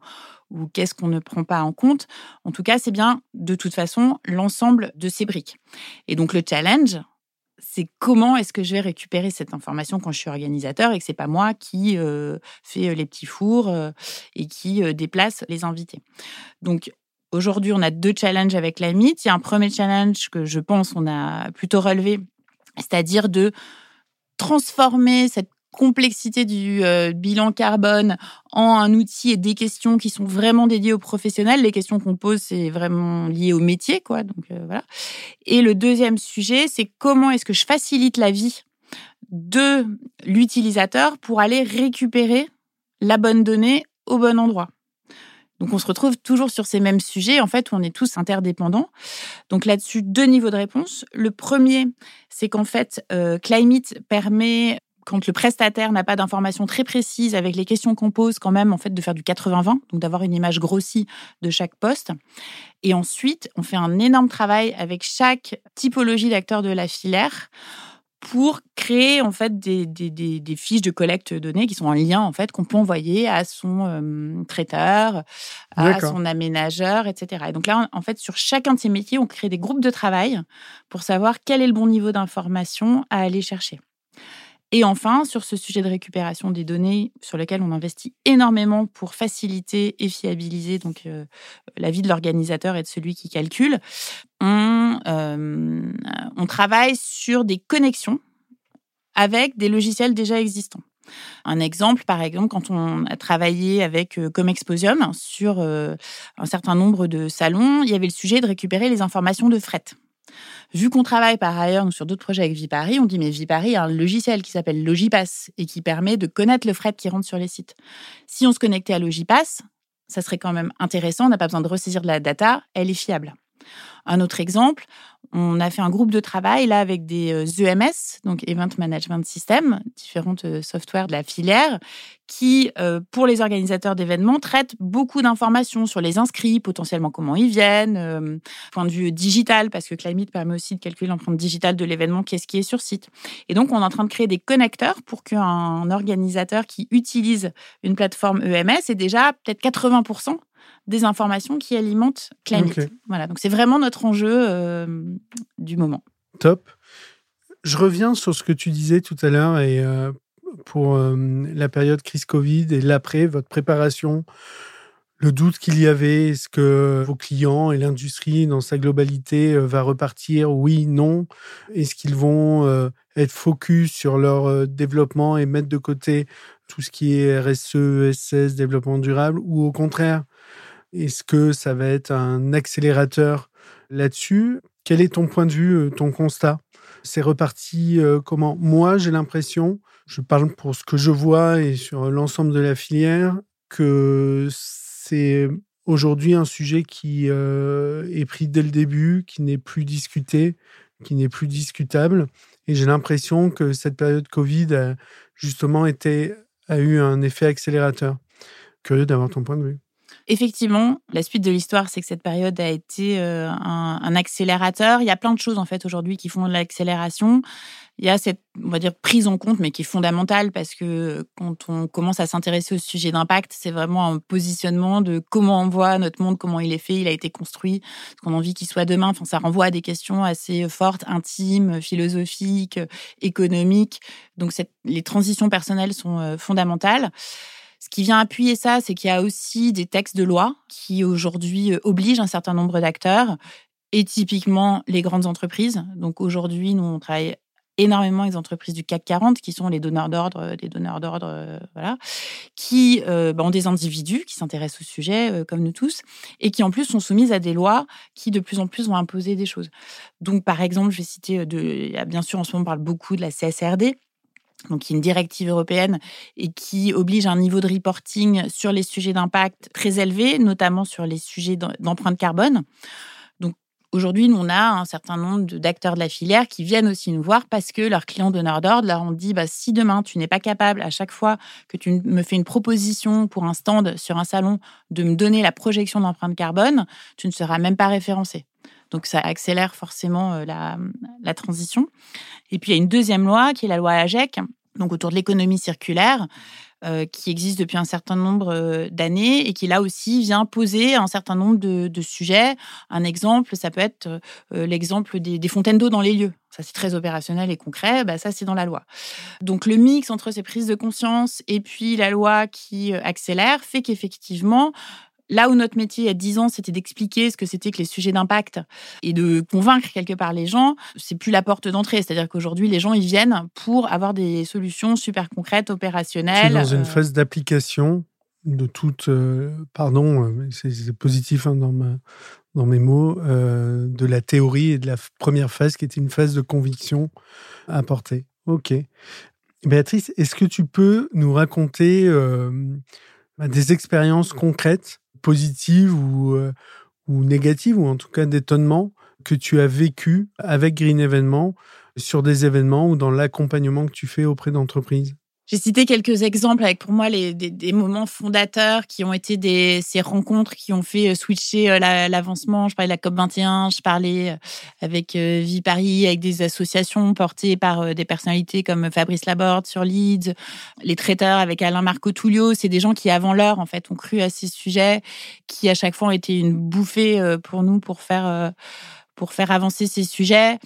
ou qu'est-ce qu'on ne prend pas en compte? En tout cas, c'est bien de toute façon l'ensemble de ces briques. Et donc le challenge, c'est comment est-ce que je vais récupérer cette information quand je suis organisateur et que c'est pas moi qui fais les petits fours et qui déplace les invités. Donc Aujourd'hui, on a deux challenges avec la MIT. Il y a un premier challenge que je pense on a plutôt relevé, c'est-à-dire de transformer cette complexité du euh, bilan carbone en un outil et des questions qui sont vraiment dédiées aux professionnels. Les questions qu'on pose, c'est vraiment lié au métier, quoi. Donc euh, voilà. Et le deuxième sujet, c'est comment est-ce que je facilite la vie de l'utilisateur pour aller récupérer la bonne donnée au bon endroit. Donc on se retrouve toujours sur ces mêmes sujets, en fait, où on est tous interdépendants. Donc là-dessus, deux niveaux de réponse. Le premier, c'est qu'en fait, euh, Climate permet quand le prestataire n'a pas d'informations très précises avec les questions qu'on pose, quand même, en fait, de faire du 80-20, donc d'avoir une image grossie de chaque poste. Et ensuite, on fait un énorme travail avec chaque typologie d'acteurs de la filière pour créer en fait des, des, des, fiches de collecte de données qui sont en lien en fait qu'on peut envoyer à son euh, traiteur, à son aménageur, etc. Et donc là, en fait, sur chacun de ces métiers, on crée des groupes de travail pour savoir quel est le bon niveau d'information à aller chercher. Et enfin, sur ce sujet de récupération des données, sur lequel on investit énormément pour faciliter et fiabiliser donc euh, la vie de l'organisateur et de celui qui calcule, on, euh, travaille sur des connexions avec des logiciels déjà existants. Un exemple, par exemple, quand on a travaillé avec euh, Comexposium sur un certain nombre de salons, il y avait le sujet de récupérer les informations de fret. Vu qu'on travaille par ailleurs sur d'autres projets avec Vipari, on dit mais Vipari a un logiciel qui s'appelle Logipass et qui permet de connaître le fret qui rentre sur les sites. Si on se connectait à Logipass, ça serait quand même intéressant, on n'a pas besoin de ressaisir de la data, elle est fiable. Un autre exemple, on a fait un groupe de travail là avec des EMS, euh, e donc Event Management System, différentes euh, softwares de la filière, qui, euh, pour les organisateurs d'événements, traitent beaucoup d'informations sur les inscrits, potentiellement comment ils viennent, point de vue digital, parce que Climate permet aussi de calculer l'empreinte digitale de l'événement, qu'est-ce qui est sur site. Et donc, on est en train de créer des connecteurs pour qu'un organisateur qui utilise une plateforme EMS ait déjà peut-être 80% des informations qui alimentent Climate. Voilà, donc c'est vraiment notre enjeu euh, du moment. Top. Je reviens sur ce que tu disais tout à l'heure et euh, pour euh, la période crise Covid et l'après, votre préparation, le doute qu'il y avait, est-ce que vos clients et l'industrie dans sa globalité va repartir Oui, non? Est-ce qu'ils vont être focus sur leur développement et mettre de côté tout ce qui est RSE, SS, développement durable Ou au contraire, est-ce que ça va être un accélérateur là-dessus? Quel est ton point de vue, ton constat? C'est reparti comment? Moi, j'ai l'impression, je parle pour ce que je vois et sur l'ensemble de la filière, que c'est aujourd'hui un sujet qui euh, est pris dès le début, qui n'est plus discuté, qui n'est plus discutable. Et j'ai l'impression que cette période Covid a justement a eu un effet accélérateur. Curieux d'avoir ton point de vue. Effectivement, la suite de l'histoire, c'est que cette période a été euh, un, accélérateur. Il y a plein de choses en fait aujourd'hui qui font de l'accélération. Il y a cette, on va dire, prise en compte, mais qui est fondamentale parce que quand on commence à s'intéresser au sujet d'impact, c'est vraiment un positionnement de comment on voit notre monde, comment il est fait, il a été construit, ce qu'on a envie qu'il soit demain. Enfin, ça renvoie à des questions assez fortes, intimes, philosophiques, économiques. Donc, les transitions personnelles sont euh, fondamentales. Ce qui vient appuyer ça, c'est qu'il y a aussi des textes de loi qui aujourd'hui euh, obligent un certain nombre d'acteurs et typiquement les grandes entreprises. Donc aujourd'hui, nous, on travaille énormément avec les entreprises du CAC 40 qui sont les donneurs d'ordre, euh, des donneurs d'ordre, euh, voilà, qui bah, ont des individus qui s'intéressent au sujet comme nous tous et qui en plus sont soumises à des lois qui de plus en plus vont imposer des choses. Donc par exemple, je vais citer bien sûr en ce moment on parle beaucoup de la CSRD donc qui est une directive européenne et qui oblige un niveau de reporting sur les sujets d'impact très élevé, notamment sur les sujets d'empreinte carbone. Donc aujourd'hui, on a un certain nombre d'acteurs de la filière qui viennent aussi nous voir parce que leurs clients donneurs d'ordre leur ont dit bah, si demain tu n'es pas capable à chaque fois que tu me fais une proposition pour un stand sur un salon de me donner la projection d'empreinte carbone, tu ne seras même pas référencé. Donc ça accélère forcément euh, la, transition. Et puis il y a une deuxième loi qui est la loi AGEC, donc autour de l'économie circulaire, euh, qui existe depuis un certain nombre euh, d'années et qui là aussi vient poser un certain nombre de, sujets. Un exemple, ça peut être l'exemple des, des, fontaines d'eau dans les lieux. Ça, c'est très opérationnel et concret. Bah, ça, c'est dans la loi. Donc, le mix entre ces prises de conscience et puis la loi qui accélère fait qu'effectivement, Là où notre métier il y a 10 ans, c'était d'expliquer ce que c'était que les sujets d'impact et de convaincre quelque part les gens, c'est plus la porte d'entrée. C'est-à-dire qu'aujourd'hui, les gens, ils viennent pour avoir des solutions super concrètes, opérationnelles. Dans une euh, phase d'application de toute, euh, pardon, euh, c'est positif hein, dans, dans mes mots, de la théorie et de la première phase qui était une phase de conviction apportée. Ok. Béatrice, est-ce que tu peux nous raconter bah, des expériences concrètes positive ou, euh, ou négative, ou en tout cas d'étonnement, que tu as vécu avec Green Événement sur des événements ou dans l'accompagnement que tu fais auprès d'entreprises? J'ai cité quelques exemples avec pour moi les, des, moments fondateurs qui ont été des, ces rencontres qui ont fait euh, switcher euh, l'avancement. Je parlais de la COP 21, je parlais euh, avec Vie Paris, avec des associations portées par des personnalités comme Fabrice Laborde sur Leeds, les traiteurs avec Alain Marco Tullio. C'est des gens qui avant l'heure en fait ont cru à ces sujets, qui à chaque fois ont été une bouffée pour nous pour faire pour faire avancer ces sujets.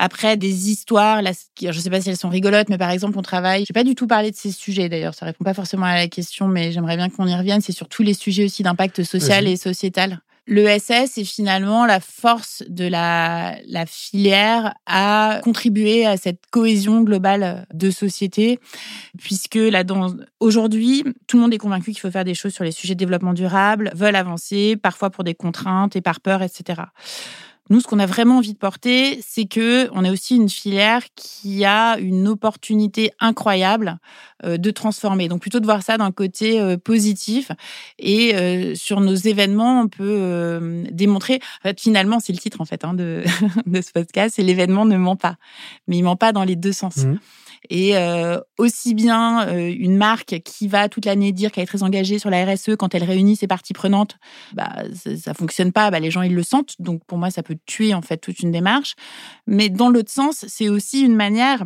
Après, des histoires, là, je ne sais pas si elles sont rigolotes, mais par exemple, on travaille. Je n'ai pas du tout parlé de ces sujets d'ailleurs, ça répond pas forcément à la question, mais j'aimerais bien qu'on y revienne. C'est sur tous les sujets aussi d'impact social et sociétal. L'ESS est finalement la force de la, la filière à contribuer à cette cohésion globale de société, puisque là, aujourd'hui, tout le monde est convaincu qu'il faut faire des choses sur les sujets de développement durable, veulent avancer, parfois pour des contraintes et par peur, etc. Nous, ce qu'on a vraiment envie de porter, c'est que on est aussi une filière qui a une opportunité incroyable euh, de transformer. Donc plutôt de voir ça d'un côté euh, positif et euh, sur nos événements, on peut démontrer. En fait, finalement, c'est le titre en fait hein, de, *laughs* de ce podcast, c'est l'événement ne ment pas, mais il ment pas dans les deux sens. Mmh. Et euh, aussi bien euh, une marque qui va toute l'année dire qu'elle est très engagée sur la RSE quand elle réunit ses parties prenantes, bah ça, ça fonctionne pas. Bah, les gens ils le sentent. Donc pour moi ça peut tuer en fait toute une démarche. Mais dans l'autre sens, c'est aussi une manière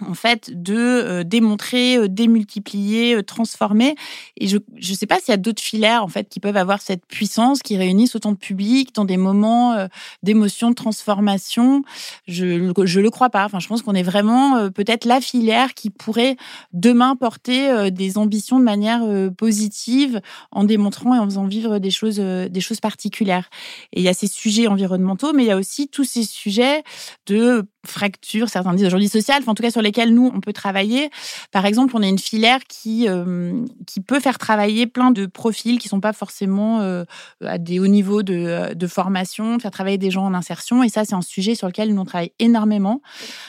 en fait, de euh, démontrer, euh, démultiplier, euh, transformer. Et je ne sais pas s'il y a d'autres filières en fait qui peuvent avoir cette puissance, qui réunissent autant de public dans des moments d'émotion, de transformation. Je je le crois pas. Enfin, je pense qu'on est vraiment peut-être la filière qui pourrait demain porter des ambitions de manière positive en démontrant et en faisant vivre des choses des choses particulières. Et il y a ces sujets environnementaux, mais il y a aussi tous ces sujets de fractures, certains disent aujourd'hui sociales, enfin, en tout cas sur lesquelles nous on peut travailler. Par exemple, on a une filière qui euh, qui peut faire travailler plein de profils qui sont pas forcément euh, à des hauts niveaux de, de, formation, faire travailler des gens en insertion. Et ça, c'est un sujet sur lequel nous on travaille énormément.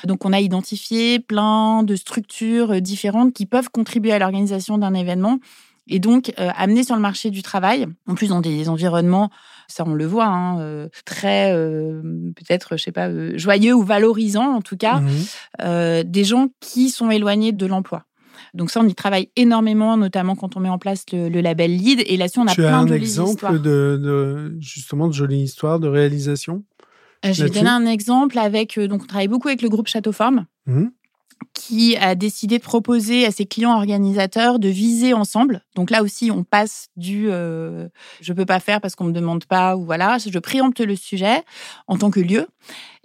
Donc, on a identifié plein de structures différentes qui peuvent contribuer à l'organisation d'un événement et donc euh, amener sur le marché du travail, en plus dans des environnements, ça on le voit, hein, euh, très euh, peut-être, je sais pas, joyeux ou valorisants en tout cas, mmh des gens qui sont éloignés de l'emploi. Donc ça, on y travaille énormément, notamment quand on met en place le, label LEAD. Et là-dessus, on a plein as de un exemple de, justement de jolies histoires de réalisation. je vais donner un exemple avec. donc, on travaille beaucoup avec le groupe Château Forme. Mmh qui a décidé de proposer à ses clients organisateurs de viser ensemble. Donc là aussi, on passe du euh, je peux pas faire parce qu'on me demande pas ou voilà, je préempte le sujet en tant que lieu.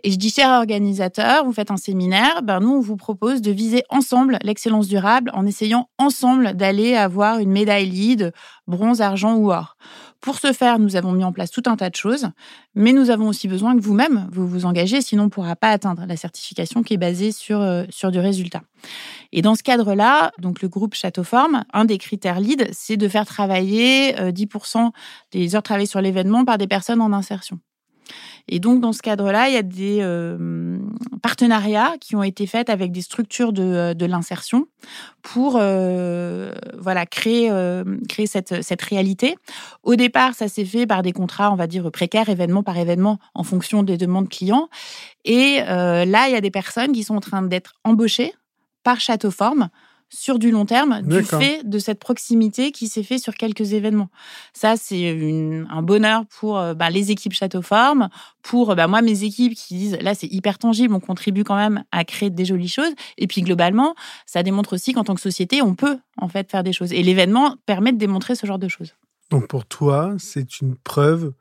Et je dis cher organisateur, vous faites un séminaire, ben nous on vous propose de viser ensemble l'excellence durable en essayant ensemble d'aller avoir une médaille lead, bronze, argent ou or. Pour ce faire, nous avons mis en place tout un tas de choses, mais nous avons aussi besoin que vous-même, vous vous engagez, sinon on ne pourra pas atteindre la certification qui est basée sur, euh, sur du résultat. Et dans ce cadre-là, donc le groupe Châteauforme, un des critères lead, c'est de faire travailler 10% euh, des heures travaillées sur l'événement par des personnes en insertion. Et donc, dans ce cadre-là, il y a des euh, partenariats qui ont été faits avec des structures de, euh, de l'insertion pour euh, voilà créer créer cette, cette réalité. Au départ, ça s'est fait par des contrats, on va dire précaires, événement par événement, en fonction des demandes clients. Et là, il y a des personnes qui sont en train d'être embauchées par Château Forme sur du long terme du fait de cette proximité qui s'est fait sur quelques événements. Ça, c'est un bonheur pour euh, bah, les équipes Château Forme, pour bah, moi, mes équipes qui disent là, c'est hyper tangible, on contribue quand même à créer des jolies choses. Et puis, globalement, ça démontre aussi qu'en tant que société, on peut en fait faire des choses. Et l'événement permet de démontrer ce genre de choses. Donc, pour toi, c'est une preuve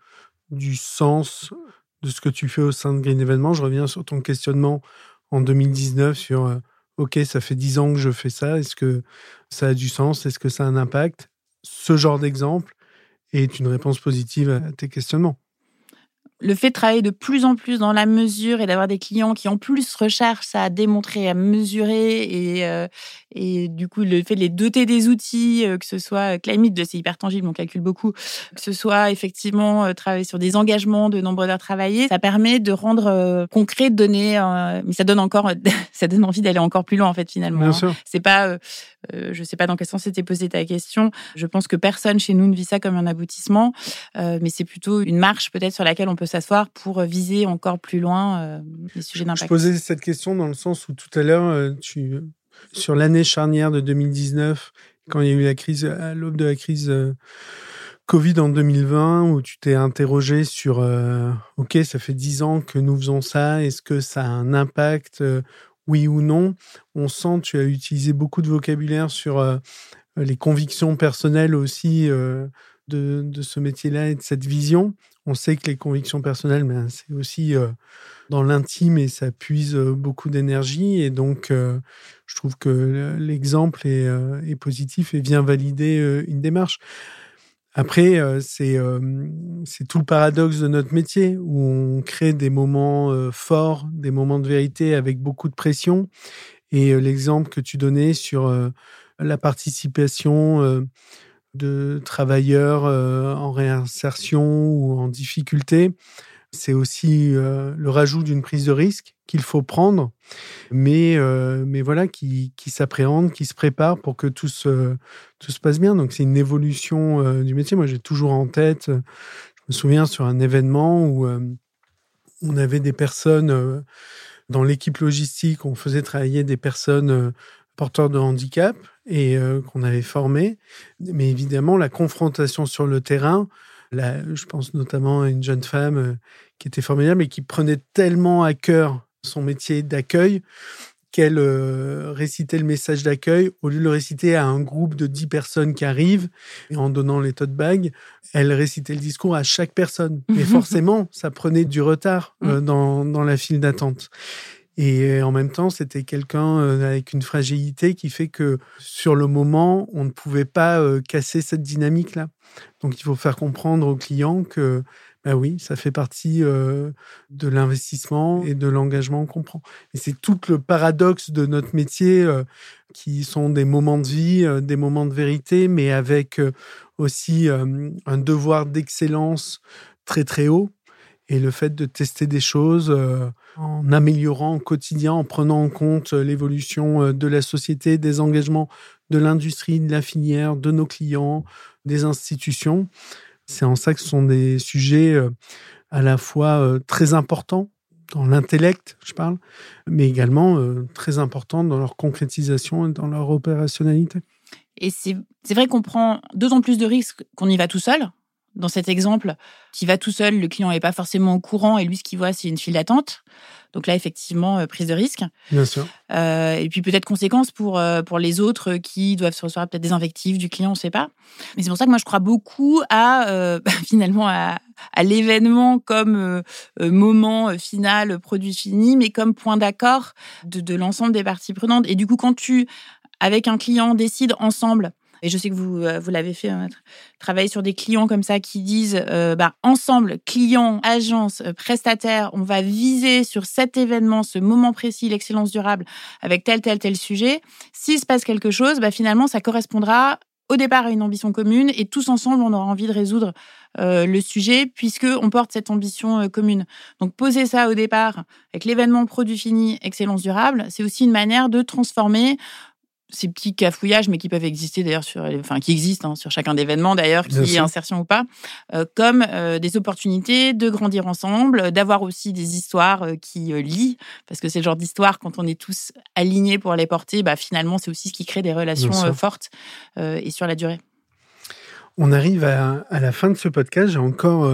du sens de ce que tu fais au sein de Green Événement. Je reviens sur ton questionnement en 2019 sur euh, OK, ça fait dix ans que je fais ça, est-ce que ça a du sens? Est-ce que ça a un impact? Ce genre d'exemple est une réponse positive à tes questionnements le fait de travailler de plus en plus dans la mesure et d'avoir des clients qui en plus recherchent à démontrer, à mesurer et, euh, et du coup le fait de les doter des outils, euh, que ce soit euh, Climate, c'est hyper tangible, on calcule beaucoup, que ce soit effectivement travailler sur des engagements de nombre d'heures travaillées, ça permet de rendre concret, de donner, mais ça donne encore, *laughs* ça donne envie d'aller encore plus loin en fait finalement. Bien hein. C'est pas, je sais pas dans quel sens c'était posé ta question. Je pense que personne chez nous ne vit ça comme un aboutissement, mais c'est plutôt une marche peut-être sur laquelle on peut s'asseoir pour viser encore plus loin euh, les sujets d'impact. Je posais cette question dans le sens où tout à l'heure, euh, tu, sur l'année charnière de 2019, quand il y a eu la crise, à l'aube de la crise euh, Covid en 2020, où tu t'es interrogé sur, OK, ça fait dix ans que nous faisons ça, est-ce que ça a un impact, oui ou non? On sent, tu as utilisé beaucoup de vocabulaire sur les convictions personnelles aussi de, ce métier-là et de cette vision on sait que les convictions personnelles, ben, c'est aussi euh, dans l'intime et ça puise euh, beaucoup d'énergie. Et donc, euh, je trouve que l'exemple est, positif et vient valider une démarche. Après, c'est tout le paradoxe de notre métier où on crée des moments forts, des moments de vérité avec beaucoup de pression. Et l'exemple que tu donnais sur la participation de travailleurs euh, en réinsertion ou en difficulté. C'est aussi euh, le rajout d'une prise de risque qu'il faut prendre, mais, euh, mais voilà, qui, qui s'appréhende, qui se prépare pour que tout se, tout se passe bien. Donc c'est une évolution du métier. Moi, j'ai toujours en tête, je me souviens sur un événement où on avait des personnes dans l'équipe logistique, on faisait travailler des personnes porteurs de handicap et euh, qu'on avait formés. Mais évidemment, la confrontation sur le terrain, là, je pense notamment à une jeune femme euh, qui était formidable et qui prenait tellement à cœur son métier d'accueil qu'elle euh, récitait le message d'accueil, au lieu de le réciter à un groupe de 10 personnes qui arrivent, et en donnant les tote bags, elle récitait le discours à chaque personne. Mais *laughs* forcément, ça prenait du retard euh, mm. dans, dans la file d'attente. Et en même temps, c'était quelqu'un euh, avec une fragilité qui fait que sur le moment, on ne pouvait pas casser cette dynamique-là. Donc, il faut faire comprendre aux clients que ben oui, ça fait partie euh, de l'investissement et de l'engagement qu'on prend. Et c'est tout le paradoxe de notre métier, euh, qui sont des moments de vie, euh, des moments de vérité, mais avec aussi un devoir d'excellence très très haut. Et le fait de tester des choses en améliorant au quotidien, en prenant en compte l'évolution de la société, des engagements de l'industrie, de la filière, de nos clients, des institutions. C'est en ça que ce sont des sujets euh, à la fois euh, très importants dans l'intellect, je parle, mais également euh, très importants dans leur concrétisation et dans leur opérationnalité. Et c'est vrai qu'on prend d'autant plus de risques qu'on y va tout seul. Dans cet exemple, qui va tout seul, le client n'est pas forcément au courant et lui, ce qu'il voit, c'est une file d'attente. Donc là, effectivement, prise de risque. Bien sûr. et puis peut-être conséquences pour, pour les autres qui doivent se recevoir peut-être des invectives du client, on ne sait pas. Mais c'est pour ça que moi, je crois beaucoup à, bah, *laughs* finalement, à, à l'événement comme moment final, produit fini, mais comme point d'accord de, de l'ensemble des parties prenantes. Et du coup, quand tu, avec un client, décides ensemble et je sais que vous, euh, vous l'avez fait, hein, travailler sur des clients comme ça qui disent, euh, bah, ensemble, clients, agences, euh, prestataires, on va viser sur cet événement, ce moment précis, l'excellence durable, avec tel, tel, tel sujet. S'il se passe quelque chose, bah, finalement, ça correspondra au départ à une ambition commune et tous ensemble, on aura envie de résoudre le sujet puisque on porte cette ambition commune. Donc poser ça au départ avec l'événement produit fini, excellence durable, c'est aussi une manière de transformer ces petits cafouillages, mais qui peuvent exister d'ailleurs sur, enfin qui existent hein, sur chacun d'événements d'ailleurs, qui est insertion ou pas, euh, comme euh, des opportunités de grandir ensemble, d'avoir aussi des histoires euh, qui lient, parce que c'est le genre d'histoire quand on est tous alignés pour les porter, bah finalement c'est aussi ce qui crée des relations fortes et sur la durée. On arrive à, à la fin de ce podcast. J'ai encore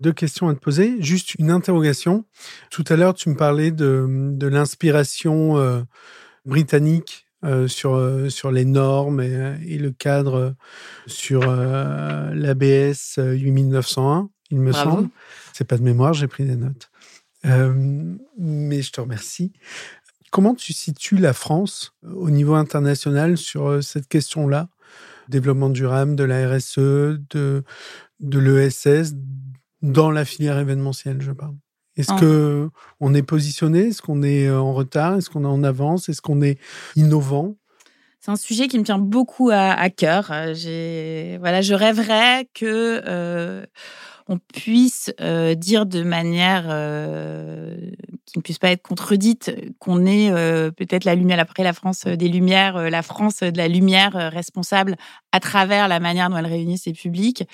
deux questions à te poser. Juste une interrogation. Tout à l'heure, tu me parlais de, de l'inspiration britannique euh, sur, euh, sur les normes et, euh, le cadre sur l'ABS 8901, il me semble. C'est pas de mémoire, j'ai pris des notes. mais je te remercie. Comment tu situes la France au niveau international sur cette question-là? Développement durable, de la RSE, de, de l'ESS, dans la filière événementielle, je parle. Est-ce qu'on que on est positionné? Est-ce qu'on est euh, en retard? Est-ce qu'on est en avance? Est-ce qu'on est innovant? C'est un sujet qui me tient beaucoup à, cœur. J'ai, voilà, je rêverais que euh, on puisse euh, dire de manière euh, qui ne puisse pas être contredite qu'on est euh, peut-être la lumière après la France des Lumières, la France de la lumière responsable à travers la manière dont elle réunit ses publics.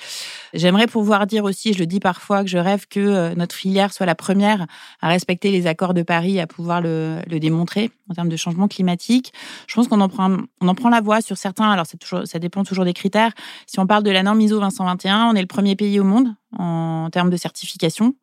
J'aimerais pouvoir dire aussi, je le dis parfois, que je rêve que notre filière soit la première à respecter les accords de Paris, à pouvoir le, démontrer en termes de changement climatique. Je pense qu'on en prend, on en prend la voie sur certains. Alors ça dépend toujours des critères. Si on parle de la norme ISO 221, on est le premier pays au monde en termes de certification.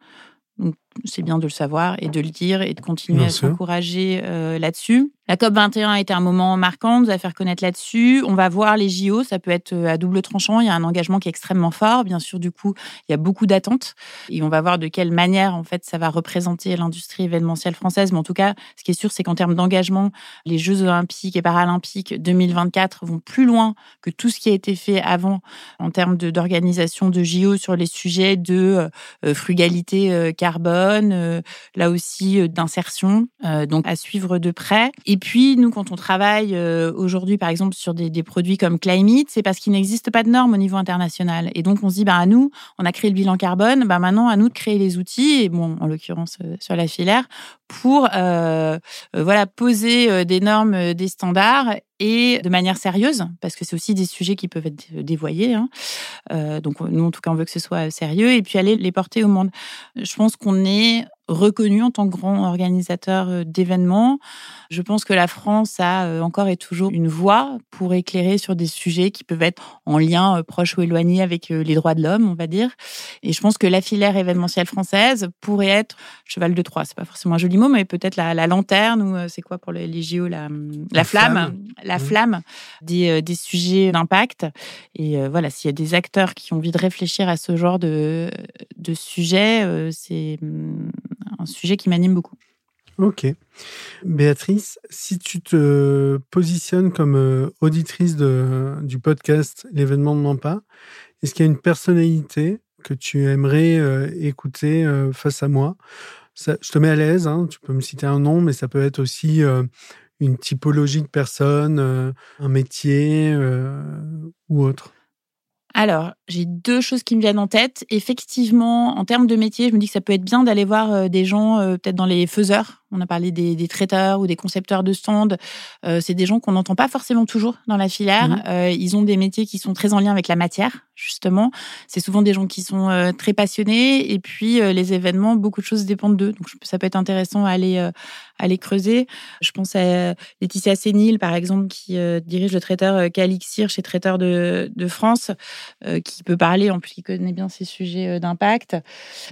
C'est bien de le savoir et de le dire et de continuer à s'encourager euh, là-dessus. La COP 21 a été un moment marquant, nous a faire connaître là-dessus. On va voir les JO, ça peut être euh, à double tranchant. Il y a un engagement qui est extrêmement fort. Bien sûr, du coup, il y a beaucoup d'attentes et on va voir de quelle manière, en fait, ça va représenter l'industrie événementielle française. Mais en tout cas, ce qui est sûr, c'est qu'en termes d'engagement, les Jeux olympiques et paralympiques 2024 vont plus loin que tout ce qui a été fait avant en termes d'organisation de, JO sur les sujets de euh, frugalité carbone, là aussi d'insertion. donc, à suivre de près. Et puis, nous, quand on travaille euh, aujourd'hui, par exemple, sur des, produits comme Climate, c'est parce qu'il n'existe pas de normes au niveau international. Et donc, on se dit, bah, à nous, on a créé le bilan carbone, bah, maintenant, à nous de créer les outils, et bon, en l'occurrence, euh, sur la filaire, pour euh, voilà poser des normes, des standards et de manière sérieuse, parce que c'est aussi des sujets qui peuvent être dévoyés. Hein. donc nous, en tout cas, on veut que ce soit sérieux, et puis aller les porter au monde. Je pense qu'on est reconnu en tant que grand organisateur euh, d'événements. Je pense que la France a euh, encore et toujours une voix pour éclairer sur des sujets qui peuvent être en lien euh, proche ou éloigné avec les droits de l'homme, on va dire. Et je pense que la filière événementielle française pourrait être cheval de Troie. C'est pas forcément un joli mot, mais peut-être la, lanterne ou c'est quoi pour les, JO la, la, flamme, la mmh. flamme des, des sujets d'impact. Et voilà, s'il y a des acteurs qui ont envie de réfléchir à ce genre de, de sujet, c'est mmh, un sujet qui m'anime beaucoup. Ok. Béatrice, si tu te positionnes comme euh, auditrice du podcast L'événement ne ment pas, est-ce qu'il y a une personnalité que tu aimerais euh, écouter euh, face à moi? Je te mets à l'aise, hein, tu peux me citer un nom, mais ça peut être aussi une typologie de personne, un métier ou autre. Alors, j'ai deux choses qui me viennent en tête. Effectivement, en termes de métier, je me dis que ça peut être bien d'aller voir euh, des gens euh, peut-être dans les faiseurs. On a parlé des, traiteurs ou des concepteurs de stands. Euh, c'est des gens qu'on n'entend pas forcément toujours dans la filière. Mmh. ils ont des métiers qui sont très en lien avec la matière, justement. C'est souvent des gens qui sont très passionnés. Et puis, les événements, beaucoup de choses dépendent d'eux. Donc, ça peut être intéressant à aller, à aller creuser. Je pense à Laetitia Sénil, par exemple, qui dirige le traiteur Calixir chez Traiteur de, de France, qui peut parler, en plus qui connaît bien ces sujets euh, d'impact.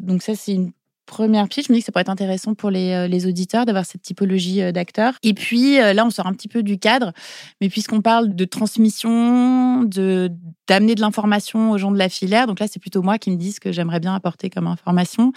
Donc ça, c'est une première piste. Je me dis que ça pourrait être intéressant pour les, euh, les auditeurs d'avoir cette typologie euh, d'acteurs. Et puis là, on sort un petit peu du cadre, mais puisqu'on parle de transmission, de d'amener de l'information aux gens de la filière, donc là, c'est plutôt moi qui me dis ce que j'aimerais bien apporter comme information.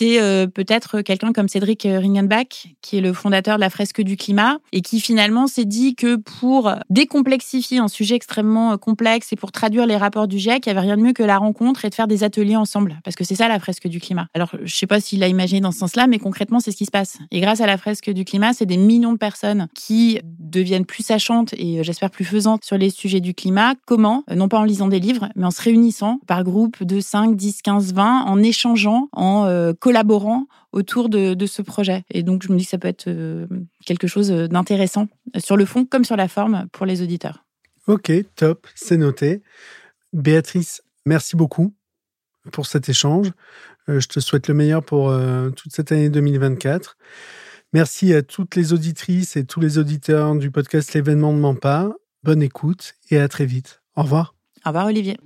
C'est peut-être quelqu'un comme Cédric Ringenbach, qui est le fondateur de la fresque du climat, et qui finalement s'est dit que pour décomplexifier un sujet extrêmement complexe et pour traduire les rapports du GIEC, il n'y avait rien de mieux que la rencontre et de faire des ateliers ensemble, parce que c'est ça la fresque du climat. Alors, je sais pas s'il l'a imaginé dans ce sens-là, mais concrètement, c'est ce qui se passe. Et grâce à la fresque du climat, c'est des millions de personnes qui deviennent plus sachantes et euh, j'espère plus faisantes sur les sujets du climat. Comment? Non pas en lisant des livres, mais en se réunissant par groupe de 5, 10, 15, 20, en échangeant, en euh, collaborant autour de, de, ce projet. Et donc, je me dis que ça peut être euh, quelque chose d'intéressant sur le fond comme sur la forme pour les auditeurs. Ok, top, c'est noté. Béatrice, merci beaucoup pour cet échange. Euh, je te souhaite le meilleur pour euh, toute cette année 2024. Merci à toutes les auditrices et tous les auditeurs du podcast L'événement ne ment pas. Bonne écoute et à très vite. Au revoir. Au revoir Olivier.